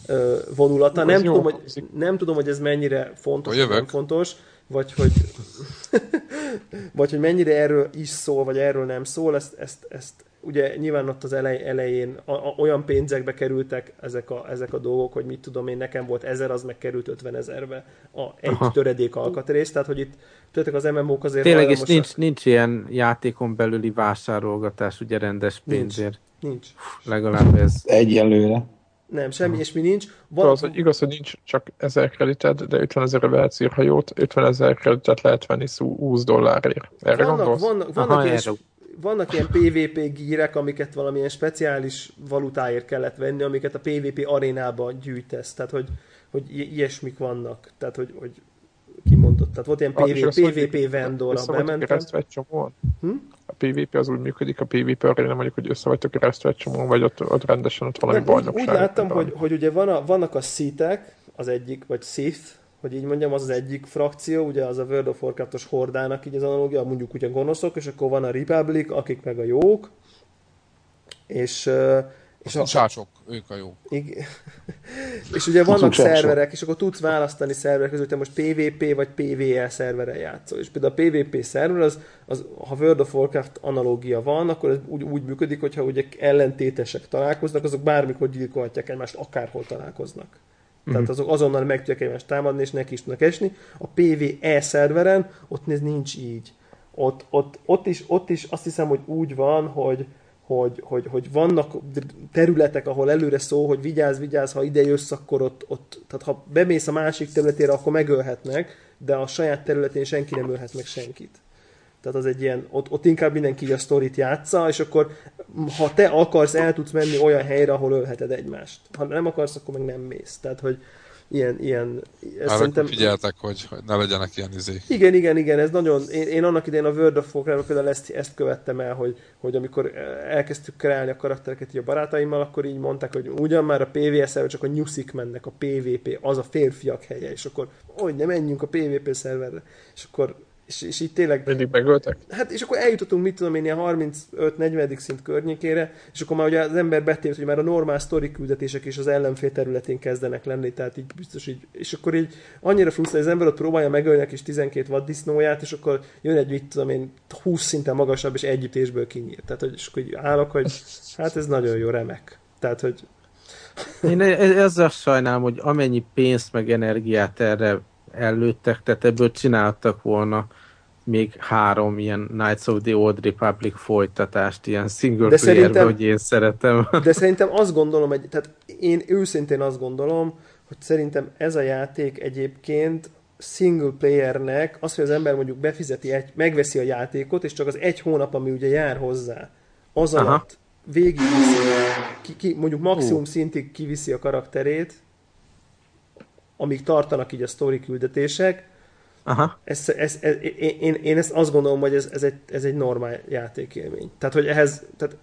ö, vonulata. Ez Nem tudom, hogy, nem tudom, hogy ez mennyire fontos, vagy nem fontos, vagy hogy, [LAUGHS] vagy hogy mennyire erről is szól, vagy erről nem szól, ezt, ezt, ezt ugye nyilván ott az elej, elején a, a, olyan pénzekbe kerültek ezek a, ezek a dolgok, hogy mit tudom én, nekem volt ezer, az meg került 50 ezerbe a, egy Aha. töredék alkatrész, tehát hogy itt tudjátok, az MMO-k azért Tényleg, és nincs, nincs ilyen játékon belüli vásárolgatás, ugye rendes pénzért. nincs. Legalább ez. Egyelőre. Nem, semmi ilyesmi nincs. Van... Az, hogy igaz, hogy nincs csak 1000 kredited, de 50 ezerre vehetsz írhajót, 50 ezer kreditet lehet venni szó 20 dollárért. Erre vannak, gondolsz? vannak, vannak, Aha, erre. Vannak ilyen PvP gírek, amiket valamilyen speciális valutáért kellett venni, amiket a PvP arénában gyűjtesz. Tehát, hogy, hogy i- ilyesmik vannak. Tehát, hogy, hogy kimondott. Tehát volt ilyen is PvP, az, PvP vendor, ha bementem. egy csomóan? Hm? A PvP az úgy működik, a PvP arra mondjuk, hogy össze vagytok keresztve egy csomóan, vagy ott, ott rendesen ott valami Nem, úgy, bajnokság. úgy láttam, vagy hogy, hogy ugye van a, vannak a Sithek, az egyik, vagy Sith, hogy így mondjam, az az egyik frakció, ugye az a World of Warcraftos hordának így az analógia, mondjuk ugye gonoszok, és akkor van a Republic, akik meg a jók, és, És A a, sások, ők a jó. igen. [LAUGHS] és ugye vannak szerverek, és akkor tudsz választani szerverek között, hogy te most PvP vagy PvE szerveren játszol. És például a PvP szerver, az, az, ha World of Warcraft analógia van, akkor ez úgy, úgy működik, hogyha ugye ellentétesek találkoznak, azok bármikor gyilkolhatják egymást, akárhol találkoznak. Tehát azok azonnal meg tudják egymást támadni, és neki is tudnak esni. A PvE szerveren ott ez nincs így. Ott, ott, ott, is, ott is azt hiszem, hogy úgy van, hogy, hogy, hogy, hogy vannak területek, ahol előre szó, hogy vigyázz, vigyázz, ha ide jössz, akkor ott, ott, tehát ha bemész a másik területére, akkor megölhetnek, de a saját területén senki nem ölhet meg senkit. Tehát az egy ilyen, ott, ott inkább mindenki a sztorit játsza, és akkor ha te akarsz, el tudsz menni olyan helyre, ahol ölheted egymást. Ha nem akarsz, akkor meg nem mész. Tehát, hogy ilyen, ilyen ez Arra szerintem... figyeltek, hogy, hogy ne legyenek ilyen izé. Igen, igen, igen, ez nagyon, én, én annak idején a World of Warcraft például ezt, ezt követtem el, hogy, hogy amikor elkezdtük kreálni a karaktereket így a barátaimmal, akkor így mondták, hogy ugyan már a PvS szerver, csak a nyuszik mennek, a PvP, az a férfiak helye, és akkor, hogy ne menjünk a PvP szerverre, és akkor és, és így tényleg Mindig megöltek? Hát és akkor eljutottunk, mit tudom én, ilyen 35-40. szint környékére, és akkor már ugye az ember betéved, hogy már a normál sztori küldetések is az ellenfél területén kezdenek lenni, tehát így biztos így, és akkor így annyira frusztrál, hogy az ember ott próbálja megölni a kis 12 vaddisznóját, és akkor jön egy, mit tudom én, 20 szinten magasabb, és együttésből kinyír. Tehát, hogy, és akkor így állok, hogy hát ez nagyon jó, remek. Tehát, hogy Én e- e- ezzel sajnálom, hogy amennyi pénzt meg energiát erre előttek, tehát ebből csináltak volna még három ilyen Knights of the Old Republic folytatást, ilyen single De player szerintem- hogy én szeretem. De szerintem azt gondolom, egy, tehát én őszintén azt gondolom, hogy szerintem ez a játék egyébként single playernek, az, hogy az ember mondjuk befizeti, egy, megveszi a játékot, és csak az egy hónap, ami ugye jár hozzá, az Aha. alatt végig ki, ki, mondjuk maximum szintig kiviszi a karakterét, amíg tartanak így a sztori küldetések, Aha. ez, ez, ez, én, én, én ezt azt gondolom, hogy ez, ez, egy, ez egy normál játékélmény. Tehát, hogy ehhez, tehát,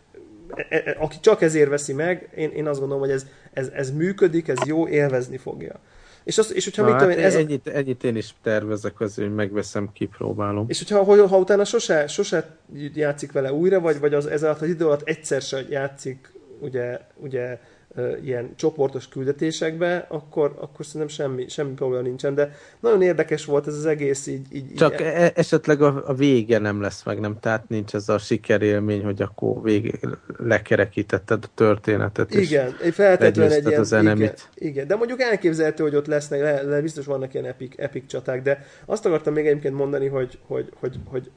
e, e, aki csak ezért veszi meg, én, én azt gondolom, hogy ez, ez, ez működik, ez jó, élvezni fogja. És, az, és hogyha Na, mit tudom hát én, ez, ennyit, ennyit én is tervezek az, hogy megveszem, kipróbálom. és hogyha ha, ha utána sose, sose játszik vele újra, vagy, vagy az, ez alatt az idő alatt egyszer se játszik ugye, ugye ilyen csoportos küldetésekbe, akkor, akkor szerintem semmi, semmi probléma nincsen, de nagyon érdekes volt ez az egész így, így, Csak így e- esetleg a, a vége nem lesz meg, nem? Tehát nincs ez a sikerélmény, hogy akkor végig lekerekítetted a történetet. és- Igen, egy feltétlenül egy ilyen, az igen, enemit. igen, de mondjuk elképzelhető, hogy ott lesznek, le, le, biztos vannak ilyen epic, epic csaták, de azt akartam még egyébként mondani, hogy, hogy, hogy, hogy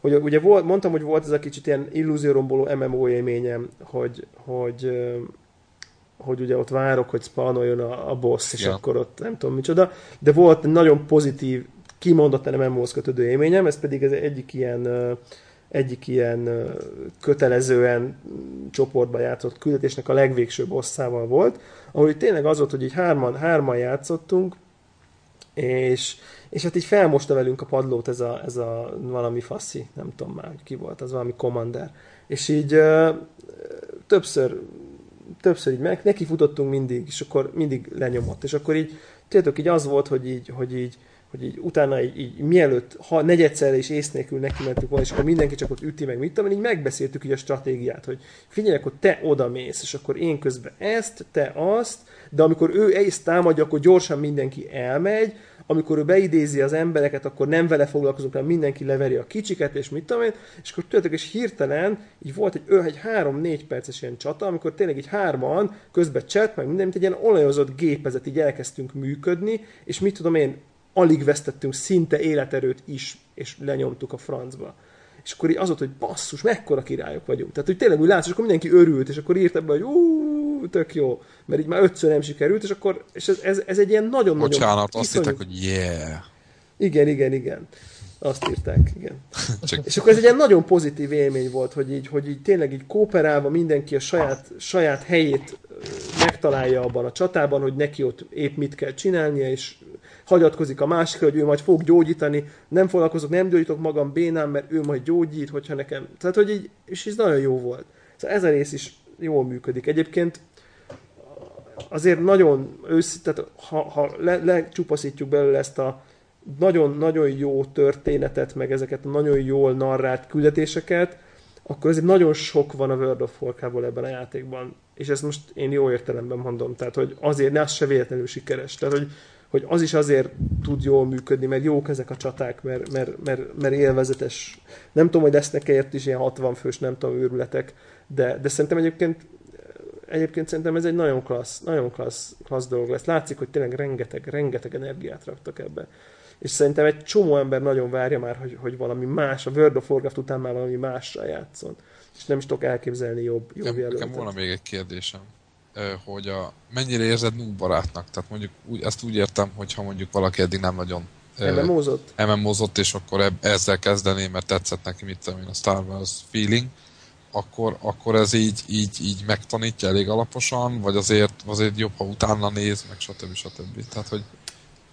hogy ugye volt, mondtam, hogy volt ez a kicsit ilyen illúzióromboló MMO élményem, hogy, hogy, hogy ugye ott várok, hogy spawnoljon a, a boss, és Ja. akkor ott nem tudom micsoda, de volt egy nagyon pozitív, kimondottan MMO-hoz kötődő élményem, ez pedig az egyik ilyen egyik ilyen kötelezően csoportba játszott küldetésnek a legvégső bosszával volt, ahol itt tényleg az volt, hogy így hárman, hárman játszottunk, és, és hát így felmosta velünk a padlót ez a, ez a valami faszi, nem tudom már, ki volt, az valami commander. És így ö, többször, többször így meg, neki futottunk mindig, és akkor mindig lenyomott, és akkor így, tudjátok, így az volt, hogy így, hogy így, hogy így utána így, így mielőtt, ha negyedszerre is ész nélkül neki mentünk volna, és akkor mindenki csak ott üti meg, mit tudom, így megbeszéltük így a stratégiát, hogy figyelj, akkor te oda mész, és akkor én közben ezt, te azt, de amikor ő ezt támadja, akkor gyorsan mindenki elmegy, amikor ő beidézi az embereket, akkor nem vele foglalkozunk, hanem mindenki leveri a kicsiket, és mit tudom én, és akkor tudjátok, és hirtelen így volt egy, ő, egy három-négy perces ilyen csata, amikor tényleg így hárman, közben chat, meg minden, mint egy ilyen olajozott gépezet, így elkezdtünk működni, és mit tudom én, alig vesztettünk szinte életerőt is, és lenyomtuk a francba. És akkor így az volt, hogy basszus, mekkora királyok vagyunk. Tehát, hogy tényleg úgy látsz, és akkor mindenki örült, és akkor írt ebbe, hogy ú, tök jó, mert így már ötször nem sikerült, és akkor, és ez, ez, ez egy ilyen nagyon-nagyon... Bocsánat, azt hittek, hogy yeah. Igen, igen, igen. Azt írták, igen. [LAUGHS] Csak És akkor ez egy ilyen nagyon pozitív élmény volt, hogy így, hogy így tényleg így kooperálva mindenki a saját, saját helyét megtalálja abban a csatában, hogy neki ott épp mit kell csinálnia, és hagyatkozik a másikra, hogy ő majd fog gyógyítani, nem foglalkozok, nem gyógyítok magam bénám, mert ő majd gyógyít, hogyha nekem... Tehát, hogy így, és ez nagyon jó volt. Szóval ez a rész is jól működik. Egyébként azért nagyon ősz, ha, ha le, lecsupaszítjuk belőle ezt a nagyon-nagyon jó történetet, meg ezeket a nagyon jól narrált küldetéseket, akkor azért nagyon sok van a World of Warcraft-ból ebben a játékban. És ezt most én jó értelemben mondom. Tehát, hogy azért ne az se véletlenül sikeres. Tehát, hogy, hogy az is azért tud jól működni, mert jók ezek a csaták, mert, mert, mert, mert élvezetes. Nem tudom, hogy lesznek ért is ilyen 60 fős, nem tudom, őrületek, de, de szerintem egyébként egyébként szerintem ez egy nagyon klassz, nagyon klassz, klassz dolog lesz. Látszik, hogy tényleg rengeteg, rengeteg energiát raktak ebbe. És szerintem egy csomó ember nagyon várja már, hogy, hogy valami más, a World of Warcraft után már valami mással játszon. És nem is tudok elképzelni jobb, jobb Nekem, jelöltet. nekem volna még egy kérdésem, hogy a, mennyire érzed noob barátnak? Tehát mondjuk úgy, ezt úgy értem, hogy ha mondjuk valaki eddig nem nagyon MMO-zott? MMO-zott, és akkor eb- ezzel kezdené, mert tetszett neki, mit tudom én, a Star Wars feeling, akkor, akkor ez így, így, így megtanítja elég alaposan, vagy azért, azért jobb, ha utána néz, meg stb. stb. Tehát, hogy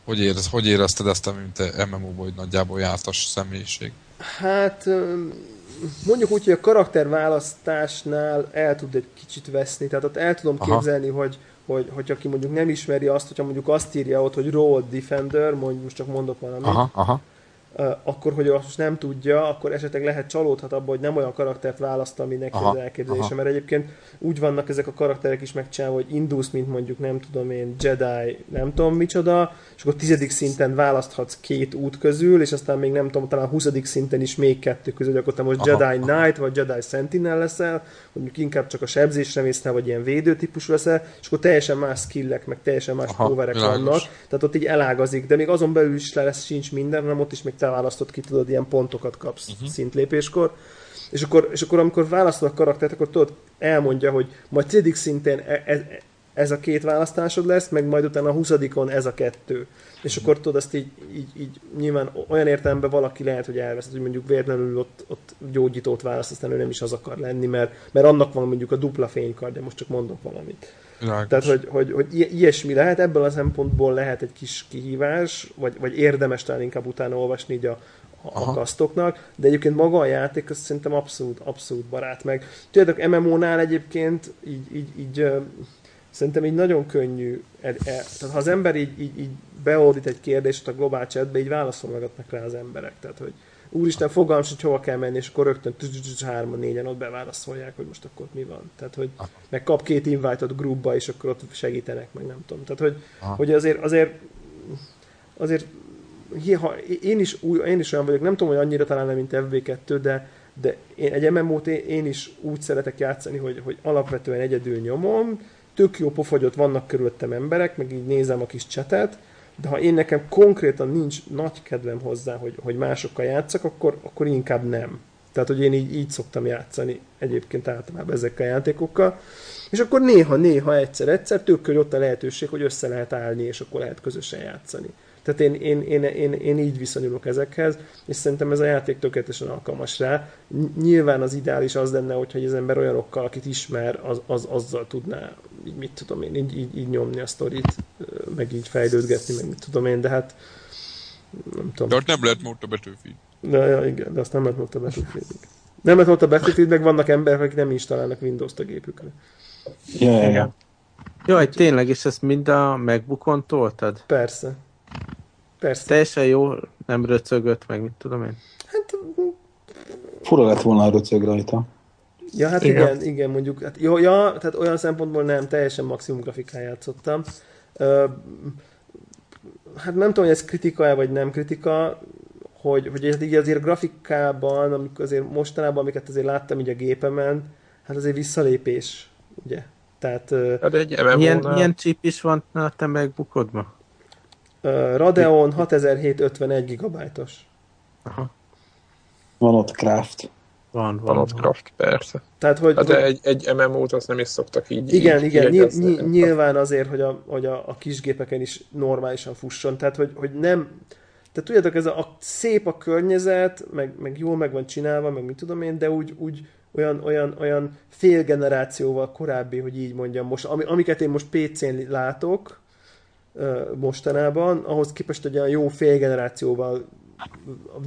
hogy, érez, hogy érezted ezt, mint MMO-ból, hogy nagyjából jártas személyiség? Hát mondjuk úgy, hogy a karakterválasztásnál el tud egy kicsit veszni, tehát ott el tudom Aha. képzelni, hogy, hogy, hogy aki mondjuk nem ismeri azt, hogyha mondjuk azt írja ott, hogy Road Defender, mondjuk most csak mondok valamit, Aha, aha. Akkor, hogy azt nem tudja, akkor esetleg lehet csalódhat abba, hogy nem olyan karaktert választ, ami neki Aha, az elképzelése, aha. mert egyébként úgy vannak ezek a karakterek is megcsinálva, hogy indulsz, mint mondjuk nem tudom én, Jedi, nem tudom micsoda, és akkor tizedik szinten választhatsz két út közül, és aztán még nem tudom, talán huszadik szinten is még kettő közül, hogy akkor te most Aha, Jedi aha. Knight, vagy Jedi Sentinel leszel, mondjuk inkább csak a sebzésre mész, vagy ilyen védő típusú leszel, és akkor teljesen más skillek, meg teljesen más Aha, powerek vannak, tehát ott így elágazik, de még azon belül is le lesz sincs minden, hanem ott is még te választod ki, tudod, ilyen pontokat kapsz uh-huh. szintlépéskor. És akkor, és akkor amikor választod a karaktert, akkor tudod, elmondja, hogy majd tizedik szintén e- ez, ez a két választásod lesz, meg majd utána a huszadikon ez a kettő. És akkor tudod, azt így, így, így nyilván olyan értelemben valaki lehet, hogy elveszed, hogy mondjuk véletlenül ott, ott gyógyítót választ, aztán ő nem is az akar lenni, mert, mert annak van mondjuk a dupla fénykardja, most csak mondok valamit. Világos. Tehát, hogy, hogy, hogy ilyesmi lehet, ebből a szempontból lehet egy kis kihívás, vagy, vagy érdemes talán inkább utána olvasni így a, a, kasztoknak, de egyébként maga a játék, az szerintem abszolút, abszolút barát meg. Tudjátok, MMO-nál egyébként így, így, így szerintem így nagyon könnyű, e, e, tehát ha az ember így, így, így beoldít egy kérdést a globál chatbe, így válaszolgatnak rá az emberek. Tehát, hogy úristen, fogalmam sincs, hova kell menni, és akkor rögtön hárman, négyen ott beválaszolják, hogy most akkor mi van. Tehát, hogy meg kap két invite-ot groupba, és akkor ott segítenek, meg nem tudom. Tehát, hogy, hogy azért, azért, azért ha, én, is új, én is olyan vagyok, nem tudom, hogy annyira talán nem, mint FB2, de, de én egy MMO-t én, én is úgy szeretek játszani, hogy, hogy alapvetően egyedül nyomom, tök jó pofagyott vannak körülöttem emberek, meg így nézem a kis csetet, de ha én nekem konkrétan nincs nagy kedvem hozzá, hogy, hogy másokkal játszak, akkor, akkor inkább nem. Tehát, hogy én így, így szoktam játszani egyébként általában ezekkel a játékokkal. És akkor néha-néha egyszer-egyszer tök hogy ott a lehetőség, hogy össze lehet állni, és akkor lehet közösen játszani. Tehát én, én, én, én, én így viszonyulok ezekhez, és szerintem ez a játék tökéletesen alkalmas rá. Ny- Nyilván az ideális az lenne, hogyha az ember olyanokkal, akit ismer, az, az, azzal tudná, így, mit tudom én, így, így, így nyomni a sztorit, meg így fejlődgetni, meg mit tudom én, de hát nem tudom. De ott nem lehet mód a Battlefield. De, ja, igen, de azt nem lehet ott a battlefield Nem lehet ott a Battlefield, meg vannak emberek, akik nem installálnak Windows-t a gépükre. Ja. Igen. Jaj, tényleg, és ezt mind a MacBookon toltad? Persze. Persze. Teljesen jó, nem röcögött, meg mit tudom én. Hát, Fura lett volna a röcög rajta. ja, hát Igen. igen, igen, mondjuk. Hát, jó, ja, tehát olyan szempontból nem, teljesen maximum grafikán játszottam. Ö, hát nem tudom, hogy ez kritika vagy nem kritika, hogy, hogy ez így azért grafikában, amikor azért mostanában, amiket azért láttam így a gépemen, hát azért visszalépés, ugye? Tehát De egy Milyen, MMO-nál milyen chip is van a te MacBookodban? Radeon 6751 gigabájtos. Aha. Van ott craft. Van, van van. ott van. craft, persze. Tehát, hogy, Hát de egy, egy MMO-t azt nem is szoktak így Igen, így igen, jegyezni. nyil, nyilván azért, hogy, a, hogy a, a kisgépeken is normálisan fusson. Tehát, hogy, hogy nem... Tehát tudjátok, ez a, a szép a környezet, meg, meg jól meg van csinálva, meg mit tudom én, de úgy, úgy olyan, olyan, olyan fél generációval korábbi, hogy így mondjam, most, ami, amiket én most PC-n látok mostanában, ahhoz képest egy olyan jó fél generációval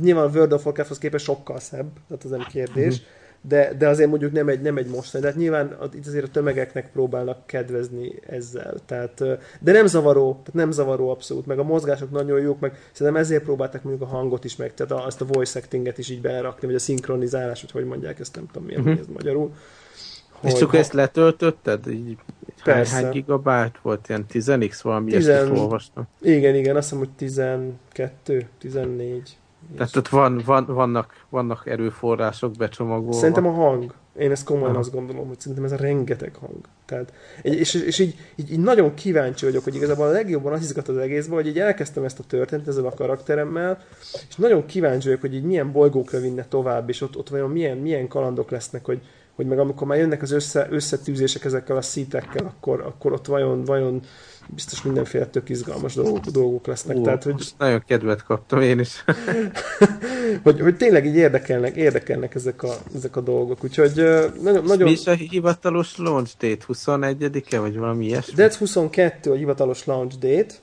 nyilván a World of Warcrafthoz képest sokkal szebb, tehát az nem kérdés, de, de azért mondjuk nem egy, nem egy mostani. De hát nyilván itt azért a tömegeknek próbálnak kedvezni ezzel. Tehát, de nem zavaró, tehát nem zavaró abszolút, meg a mozgások nagyon jók, meg szerintem ezért próbálták mondjuk a hangot is meg, tehát azt a voice actinget is így belerakni, vagy a szinkronizálás, vagy hogy mondják, ezt nem tudom milyen uh-huh. ez magyarul. És csak ezt letöltötted? Így Persze. Hány gigabyte volt? Ilyen 10x valami Tizen... olvastam. Igen, igen, azt hiszem, hogy 12, 14. Tehát ott van, van, vannak, vannak erőforrások becsomagolva. Szerintem a hang. Én ezt komolyan Aha. azt gondolom, hogy szerintem ez a rengeteg hang. Tehát, és, és így, így, így, nagyon kíváncsi vagyok, hogy igazából a legjobban az izgat az egészben, hogy így elkezdtem ezt a történet ezzel a karakteremmel, és nagyon kíváncsi vagyok, hogy így milyen bolygókra vinne tovább, és ott, ott vajon milyen, milyen kalandok lesznek, hogy, hogy meg amikor már jönnek az össze, összetűzések ezekkel a szítekkel, akkor, akkor ott vajon, vajon biztos mindenféle tök izgalmas dolgok, dolgok lesznek. Ú, Tehát, hogy... nagyon kedvet kaptam én is. [LAUGHS] [LAUGHS] hogy, hogy tényleg így érdekelnek, érdekelnek ezek a, ezek a dolgok. Úgyhogy nagyon... nagyon... Mi is a hivatalos launch date? 21-e, vagy valami ilyesmi? That's 22 a hivatalos launch date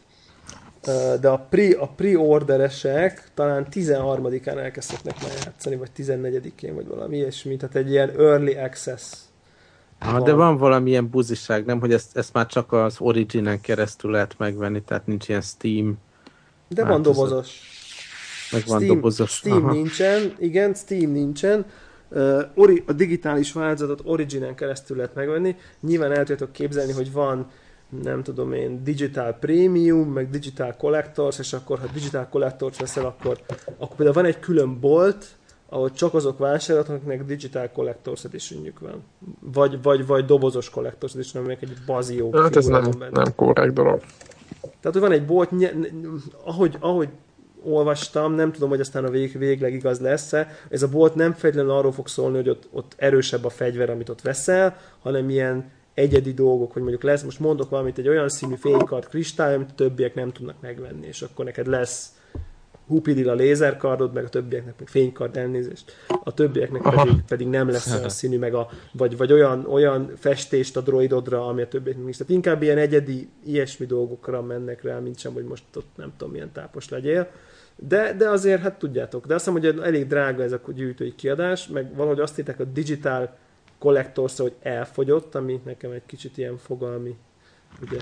de a, pre, a pre-orderesek talán 13-án elkezdhetnek már játszani, vagy 14-én, vagy valami ilyesmi, tehát egy ilyen early access. Ha, van. de van valamilyen buziság, nem, hogy ezt, ezt már csak az Originen keresztül lehet megvenni, tehát nincs ilyen Steam. De van dobozos. Meg van Steam, dobozos. Steam Aha. nincsen, igen, Steam nincsen. Uh, ori, a digitális változatot Originen keresztül lehet megvenni. Nyilván el tudjátok képzelni, hogy van nem tudom én, Digital Premium, meg Digital Collectors, és akkor ha Digital Collectors veszel, akkor, akkor például van egy külön bolt, ahol csak azok vásárolhatnak, akiknek Digital Collectors editionjük van. Vagy, vagy, vagy dobozos Collectors edition, aminek egy bazió. Hát ez nem, nem korrekt dolog. Tehát, hogy van egy bolt, ahogy, ahogy olvastam, nem tudom, hogy aztán a vég, végleg igaz lesz-e, ez a bolt nem feltétlenül arról fog szólni, hogy ott, ott erősebb a fegyver, amit ott veszel, hanem ilyen egyedi dolgok, hogy mondjuk lesz, most mondok valamit, egy olyan színű fénykard kristály, amit a többiek nem tudnak megvenni, és akkor neked lesz hupidil a lézerkardod, meg a többieknek meg fénykard elnézést, a többieknek pedig, pedig nem lesz olyan színű, meg a, vagy, vagy olyan, olyan festést a droidodra, ami a többieknek nincs. Tehát inkább ilyen egyedi, ilyesmi dolgokra mennek rá, mint sem, hogy most ott nem tudom, milyen tápos legyél. De, de azért, hát tudjátok, de azt hiszem, hogy elég drága ez a gyűjtői kiadás, meg valahogy azt írták, a Collectors, hogy elfogyott, ami nekem egy kicsit ilyen fogalmi ugye,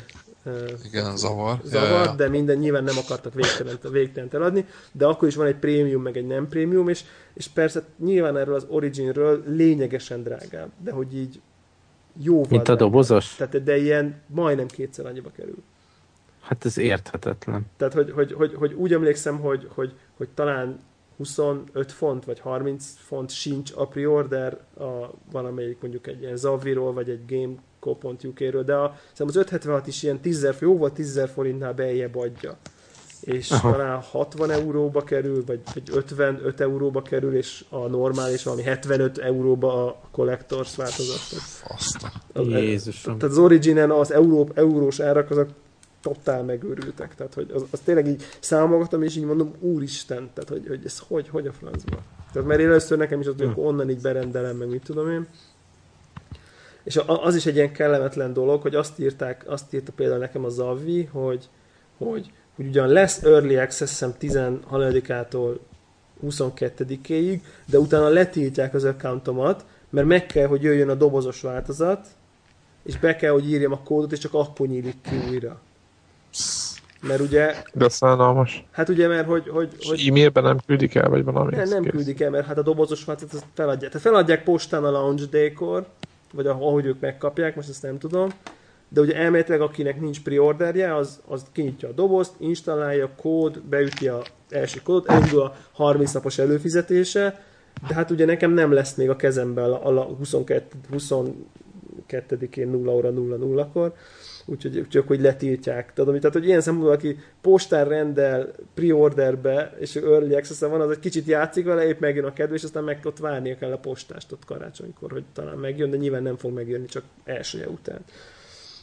igen, zavar. Zavar, ja, ja. de minden nyilván nem akartak végtelent, végtelent eladni, de akkor is van egy prémium, meg egy nem prémium, és, és persze nyilván erről az Originről lényegesen drágább, de hogy így jóval Mint a dobozos? Tehát, de ilyen majdnem kétszer annyiba kerül. Hát ez érthetetlen. Tehát, hogy, hogy, hogy, hogy úgy emlékszem, hogy, hogy, hogy talán 25 font vagy 30 font sincs a pre-order a valamelyik mondjuk egy ilyen Zaviról vagy egy Gameco.uk-ről, de a, az 576 is ilyen 10 jóval 10 forintnál beljebb adja. És Aha. talán 60 euróba kerül, vagy, vagy 55 euróba kerül, és a normális valami 75 euróba a Collectors változat. Jézusom. Tehát az Originen az euró, eurós árak azok totál megőrültek. Tehát, hogy az, az tényleg így számolgatom, és így mondom, úristen, tehát, hogy, hogy ez hogy, hogy a francba. Tehát mert először nekem is az, hogy onnan így berendelem, meg mit tudom én. És az is egy ilyen kellemetlen dolog, hogy azt írták, azt írta például nekem a Zavi, hogy, hogy, hogy ugyan lesz Early Access, hiszem 13-ától 22-ig, de utána letiltják az accountomat, mert meg kell, hogy jöjjön a dobozos változat, és be kell, hogy írjam a kódot, és csak akkor nyílik ki újra. Mert ugye... De szánalmas. Hát ugye, mert hogy... hogy, hogy e-mailben nem küldik el, vagy valami? Nem, nem küldik el, mert hát a dobozos változatot feladják. Tehát feladják postán a launch day-kor, vagy ahogy ők megkapják, most ezt nem tudom. De ugye elméletileg, akinek nincs preorderje, az, az kinyitja a dobozt, installálja, kód, beüti a első kódot, elindul a 30 napos előfizetése, de hát ugye nekem nem lesz még a kezemben a, a 22, 22-én 0 óra 00-kor, úgyhogy csak hogy letiltják. Tehát, tehát hogy ilyen szempontból, aki postán rendel pre-orderbe, és early access van, az egy kicsit játszik vele, épp megjön a kedve, és aztán meg ott várnia kell a postást ott karácsonykor, hogy talán megjön, de nyilván nem fog megjönni csak elsője után.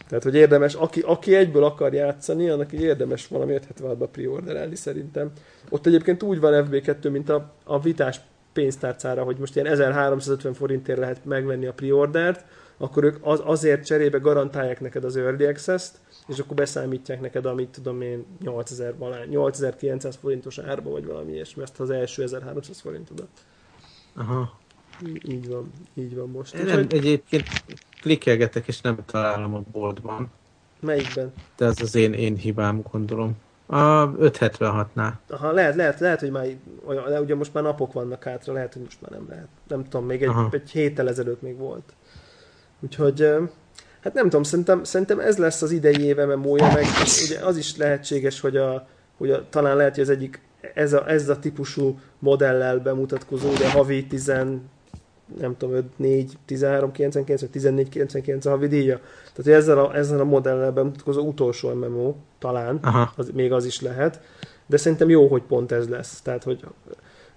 Tehát, hogy érdemes, aki, aki egyből akar játszani, annak így érdemes valami 576-ba preorderelni szerintem. Ott egyébként úgy van FB2, mint a, a vitás pénztárcára, hogy most ilyen 1350 forintért lehet megvenni a preordert, akkor ők az, azért cserébe garantálják neked az Early Access-t, és akkor beszámítják neked, amit tudom én, 8000 8900 forintos árba, vagy valami ilyesmi, ezt az első 1300 forintodat. Aha. Így van, így van most. Nem, Úgyhogy, egyébként klikkelgetek, és nem találom a boltban. melyikben? De ez az én, én hibám, gondolom. A 576-nál. Aha, lehet, lehet, lehet, hogy már olyan, ugye most már napok vannak hátra, lehet, hogy most már nem lehet. Nem tudom, még egy, Aha. egy héttel ezelőtt még volt. Úgyhogy, hát nem tudom, szerintem, szerintem ez lesz az idei éve memója, meg ugye az is lehetséges, hogy, a, hogy a, talán lehet, hogy az egyik ez a, ez a típusú modellel bemutatkozó, de havi 10, nem tudom, 5, 4, 13, 99, vagy 14, 99 a havi díja. Tehát hogy ezzel a, ezzel a modellel bemutatkozó utolsó MMO, talán, Aha. az, még az is lehet, de szerintem jó, hogy pont ez lesz. Tehát, hogy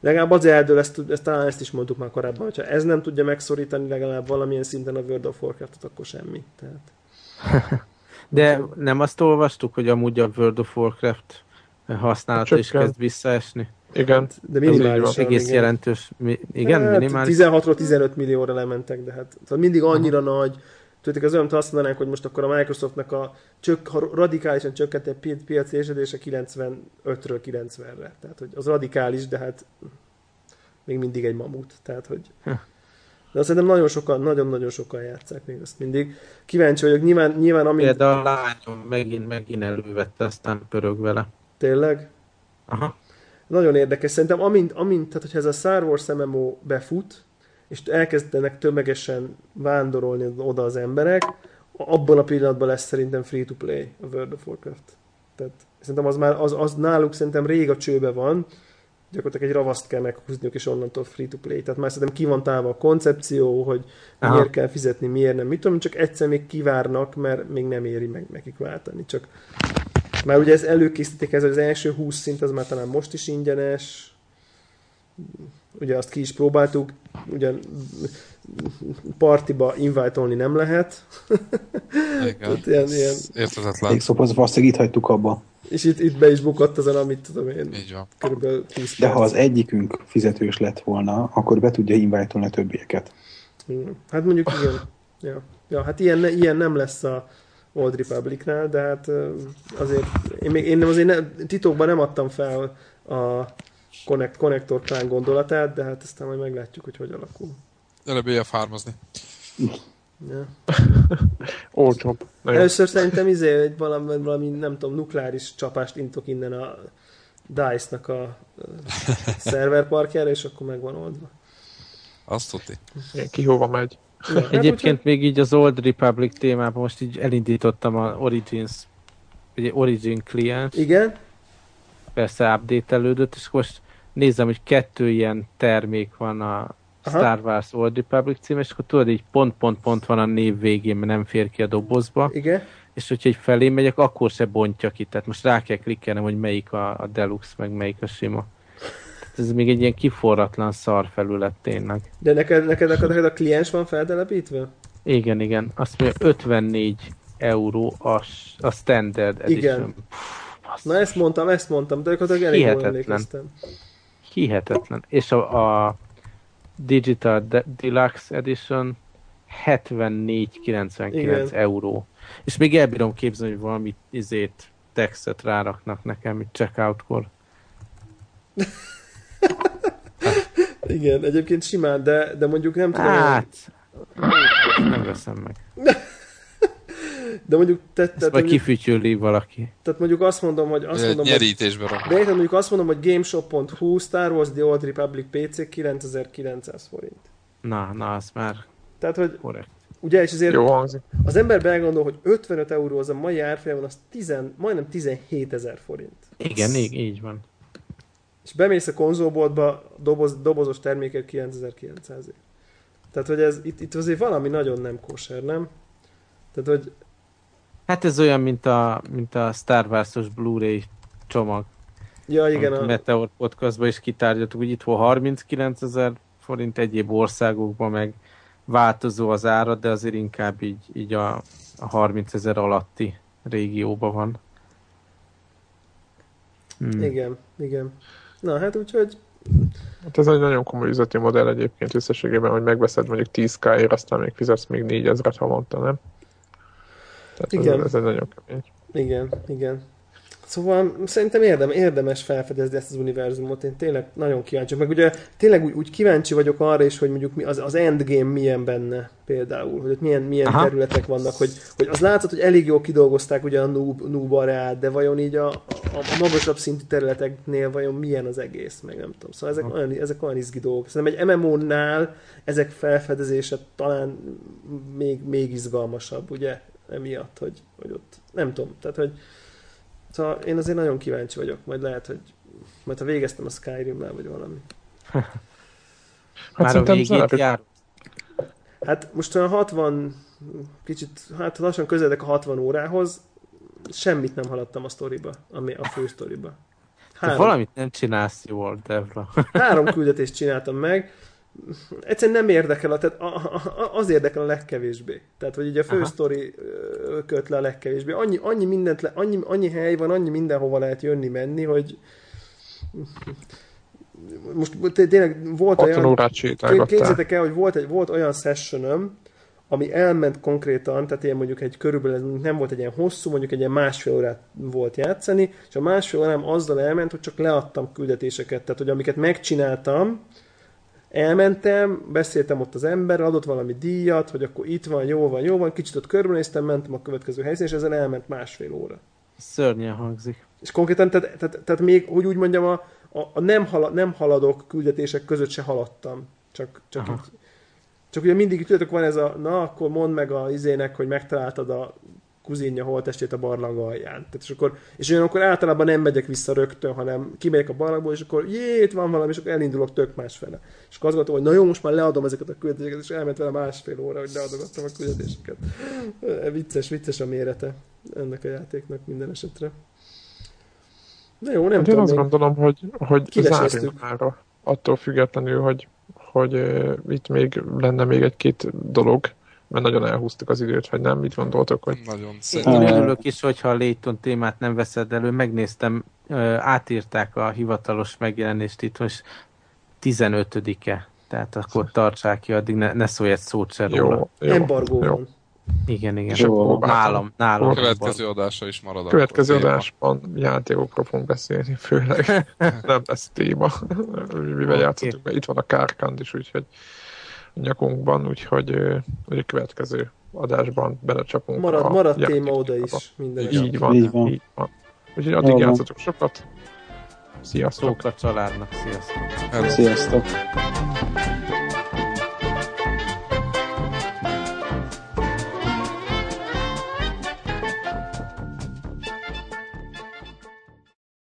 legalább azért eldől, ezt, ezt, talán ezt is mondtuk már korábban, hogyha ez nem tudja megszorítani legalább valamilyen szinten a World of Warcraft-ot, akkor semmi. Tehát, [LAUGHS] De nem azt olvastuk, hogy amúgy a World of Warcraft használata is Csökken. kezd visszaesni? Igen. de minimálisan. Egész igen. jelentős. Mi, igen, hát, minimális. 16-ról 15 millióra lementek, de hát szóval mindig annyira nagy, Tudjátok, az olyan, mint azt mondanánk, hogy most akkor a Microsoftnak a csök, ha radikálisan csökkent egy pi- piaci esedése 95-ről 90-re. Tehát, hogy az radikális, de hát még mindig egy mamut. Tehát, hogy de azt szerintem nagyon sokan, nagyon-nagyon sokan játszák még azt mindig. Kíváncsi vagyok, nyilván, nyilván amint Például a lányom megint, megint elővette, aztán pörög vele. tényleg, Aha. Nagyon érdekes. Szerintem amint, amint tehát hogyha ez a Star Wars MMO befut, és elkezdenek tömegesen vándorolni oda az emberek, abban a pillanatban lesz szerintem free-to-play a World of Warcraft. Tehát szerintem az már, az, az náluk szerintem rég a csőbe van, gyakorlatilag egy ravaszt kell meghúzniuk, és onnantól free-to-play. Tehát már szerintem ki van tálva a koncepció, hogy Aha. miért kell fizetni, miért nem. Mit tudom, csak egyszer még kivárnak, mert még nem éri meg nekik váltani. Csak már ugye ez előkészítik, ez az első 20 szint, az már talán most is ingyenes. Ugye azt ki is próbáltuk, ugyan partiba invite nem lehet. Igen. Tehát ilyen, ilyen, Értetetlen. Még szóval hagytuk abba. és itt, itt be is bukott azon, amit tudom én, Így van. körülbelül 20 De ha perc. az egyikünk fizetős lett volna, akkor be tudja invite a többieket. Hát mondjuk igen. Ja, ja hát ilyen, ilyen nem lesz a Old Republicnál, de hát azért én, még, én nem, azért ne, titokban nem adtam fel a Connect, Connector Clan gondolatát, de hát aztán majd meglátjuk, hogy hogy alakul. Előbb éjjel farmozni. Ja. [LAUGHS] Olcsóbb. Először szerintem izé, egy valami, valami, nem tudom, nukleáris csapást intok innen a DICE-nak a [LAUGHS] szerverparkjára, és akkor meg van oldva. Azt tudti. Ki hova megy. Ja, hát Egyébként még így az Old Republic témában most így elindítottam a Origins, ugye Origin client, úgyhogy- Igen, persze update és most nézem, hogy kettő ilyen termék van a Aha. Star Wars Old Republic cím, és akkor tudod, így pont-pont-pont van a név végén, mert nem fér ki a dobozba, igen. és hogyha egy felé megyek, akkor se bontja ki, tehát most rá kell klikkelnem, hogy melyik a, a Deluxe, meg melyik a sima. Tehát ez még egy ilyen kiforratlan szar felület tényleg. De neked, neked, neked, neked a kliens van feltelepítve? Igen, igen. Azt mondja, 54 euró a, a Standard Edition. Igen. Basszus. Na ezt mondtam, ezt mondtam, de gyakorlatilag elég jól emlékeztem. Hihetetlen. És a, a Digital De- Deluxe Edition 74,99 Igen. euró. És még elbírom képzelni, hogy valami izét, textet ráraknak nekem, itt checkoutkor. [LAUGHS] Igen, egyébként simán, de, de mondjuk nem tudom, Hát, nem veszem meg. [LAUGHS] de mondjuk, te, te, mondjuk, kifütyüli valaki. tehát mondjuk azt mondom, hogy azt mondom, hogy, Nyerítésbe rak. de érted, mondjuk azt mondom, hogy gameshop.hu Star Wars The Old Republic PC 9900 forint. Na, na, az már Tehát, hogy korrekt. ugye, és azért Jó hangzik. az ember belegondol, hogy 55 euró az a mai árfolyamon, az 10, majdnem 17 ezer forint. Igen, így, így van. És bemész a konzolboltba doboz, dobozos terméket 9900 ért. Tehát, hogy ez itt, itt azért valami nagyon nem kosher, nem? Tehát, hogy Hát ez olyan, mint a, mint a Star Wars-os Blu-ray csomag. ja, igen, amit a Meteor podcastban is kitárgyaltuk, hogy itthon 39 ezer forint, egyéb országokban meg változó az ára, de azért inkább így, így a, a 30 ezer alatti régióban van. Hmm. igen, igen. Na, hát úgyhogy Hát ez egy nagyon komoly üzleti modell egyébként összességében, hogy megveszed mondjuk 10k-ért, aztán még fizetsz még 4000-et havonta, nem? Tehát Igen. Ez, ez nagyon kemény. igen, igen. Szóval szerintem érdem, érdemes felfedezni ezt az univerzumot, én tényleg nagyon kíváncsi Meg ugye tényleg úgy, úgy kíváncsi vagyok arra is, hogy mondjuk mi, az, az endgame milyen benne például, hogy ott milyen, milyen Aha. területek vannak, hogy, hogy az látszott, hogy elég jól kidolgozták ugye a noob, noob areát, de vajon így a, a, a magasabb szintű területeknél vajon milyen az egész, meg nem tudom. Szóval ezek, olyan, ezek olyan izgi dolgok. Szerintem egy MMO-nál ezek felfedezése talán még, még izgalmasabb, ugye, emiatt, hogy, hogy ott nem tudom, tehát hogy Szóval én azért nagyon kíváncsi vagyok, majd lehet, hogy majd ha végeztem a Skyrim-mel, vagy valami. Hát Már a végét jár. Hát most olyan 60, kicsit, hát lassan közeledek a 60 órához, semmit nem haladtam a sztoriba, ami a fő sztoriba. Három, Valamit nem csinálsz jól, Devla. három küldetést csináltam meg, egyszerűen nem érdekel, tehát az érdekel a legkevésbé. Tehát, hogy így a fő sztori köt le a legkevésbé. Annyi, annyi mindent, le, annyi, annyi hely van, annyi mindenhova lehet jönni, menni, hogy most té- tényleg volt 60 olyan... Képzeljétek el, hogy volt, egy, volt olyan sessionom, ami elment konkrétan, tehát ilyen mondjuk egy körülbelül nem volt egy ilyen hosszú, mondjuk egy ilyen másfél órát volt játszani, és a másfél órám azzal elment, hogy csak leadtam küldetéseket, tehát hogy amiket megcsináltam, elmentem, beszéltem ott az emberrel, adott valami díjat, hogy akkor itt van, jó van, jó van, kicsit ott körbenéztem, mentem a következő helyszínen, és ezzel elment másfél óra. Szörnyen hangzik. És konkrétan, tehát, tehát, tehát még, hogy úgy mondjam, a, a, a nem, hala, nem haladok küldetések között se haladtam. Csak, csak, Aha. így, csak ugye mindig tudjátok, van ez a, na akkor mondd meg a izének, hogy megtaláltad a kuzinja holtestét a barlang alján. Tehát és akkor, és olyankor általában nem megyek vissza rögtön, hanem kimegyek a barlangból, és akkor jé, itt van valami, és akkor elindulok tök másfele. És akkor azt gondoltam, hogy na jó, most már leadom ezeket a küldetéseket, és elment vele másfél óra, hogy leadogattam a küldetéseket. Vicces, vicces a mérete ennek a játéknak minden esetre. De jó, nem Hát én tudom. azt Még... gondolom, hogy, hogy zárjunk már attól függetlenül, hogy, hogy uh, itt még lenne még egy-két dolog, mert nagyon elhúztuk az időt, vagy nem? Mit gondoltok, hogy Nagyon Én, szép. én örülök is, hogyha a Layton témát nem veszed elő. Megnéztem, átírták a hivatalos megjelenést itt, most 15-e. Tehát akkor tartsák ki, addig ne, ne szólj egy szót se róla. jó, Embargó jó. van. Igen, igen. Jó. Nálam, nálam. A következő adásra is marad. Következő akkor téma. adásban játékokról fogunk beszélni, főleg [LAUGHS] nem lesz téma, mivel Oké. játszottunk, mert itt van a Kárkand is, úgyhogy nyakunkban, úgyhogy hogy a következő adásban belecsapunk. Marad, a marad téma oda is. Minden Igen. Így van, Így így van. Így van. Úgyhogy addig Jó van. játszatok sokat. Sziasztok! Szók a családnak, sziasztok. Sziasztok!